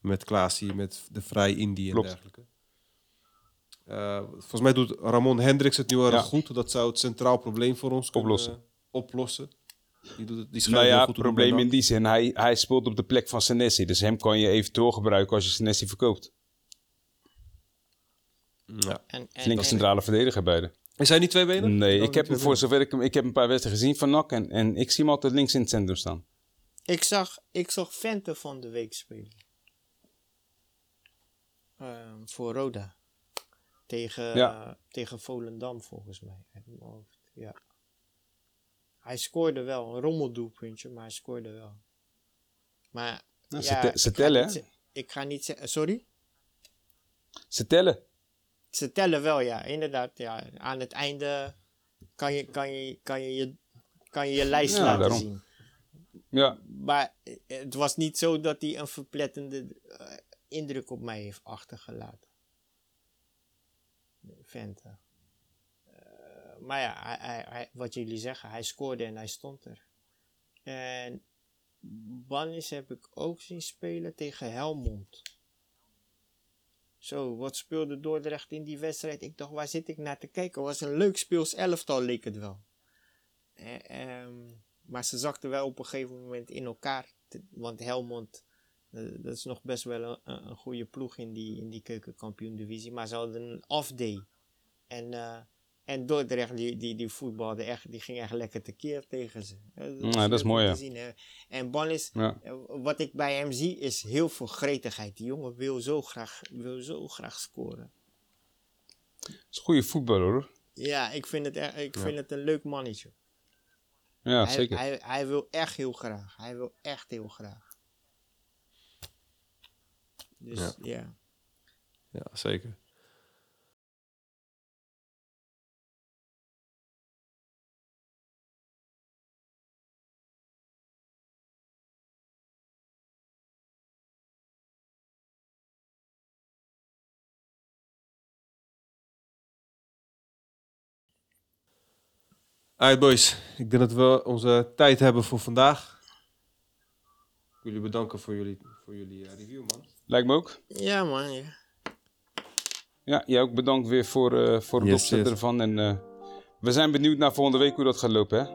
Met Klaasie, met de Vrij Indie en Klopt. dergelijke. Eh, volgens mij doet Ramon Hendricks het nu Ja. goed. Dat zou het centraal probleem voor ons kunnen Oplossen. oplossen. Die, doet het, die Nou ja, goed het probleem in die zin, hij, hij speelt op de plek van Senesi. Dus hem kan je eventueel gebruiken als je Senesi verkoopt. Ja. En, en, Flinke en- centrale verdediger beide. Is hij niet twee benen? Nee, Dan ik heb hem voor zover ik hem... Ik heb een paar wedstrijden gezien van NAC en, en ik zie hem altijd links in het centrum staan. ik, zag, ik zag Vente van de week spelen. Ehm, voor Roda. Tegen, Ja. tegen Volendam, volgens mij. Ja. Hij scoorde wel. Een rommeldoelpuntje, maar hij scoorde wel. Maar. Nou, ja, ze te- tellen, hè? Ik ga niet zeggen. Sorry? Ze tellen. Ze tellen wel, ja, inderdaad. Ja. Aan het einde kan je kan je, kan je, je, kan je, je lijst Ja, laten daarom. zien. Ja, Maar eh, het was niet zo dat hij een verplettende eh, indruk op mij heeft achtergelaten. Vente. Maar ja, wat jullie zeggen, hij scoorde en hij stond er. En Bannis heb ik ook zien spelen tegen Helmond. Zo, wat speelde Dordrecht in die wedstrijd? Ik dacht, waar zit ik naar te kijken? Het was een leuk speels elftal, leek het wel. Eh, ehm, maar ze zakten wel op een gegeven moment in elkaar. Want Helmond, eh, dat is nog best wel een, een goede ploeg in die, in die keukenkampioen-divisie. Maar ze hadden een off-day. En, eh, en Dordrecht, die, die, die voetbalde echt, die ging echt lekker tekeer tegen ze. Ja, was dat is mooi, te ja. zien, hè. En Bannis, ja. eh, wat ik bij hem zie, is heel veel gretigheid. Die jongen wil zo graag, wil zo graag scoren. Het is een goede voetballer hoor. Ja, ik vind het, er- ik vind het een leuk mannetje. Ja, hij, zeker. Hij, hij wil echt heel graag. Hij wil echt heel graag. Dus Ja. ja. Ja, zeker. Alright boys, ik denk dat we onze tijd hebben voor vandaag. Ik wil jullie bedanken voor jullie, voor jullie eh, review man. Lijkt me ook. Ja, man. Ja. Ja, jij ook bedankt weer voor, eh, voor het Yes, opzetten yes. ervan. En eh, we zijn benieuwd naar volgende week hoe dat gaat lopen hè.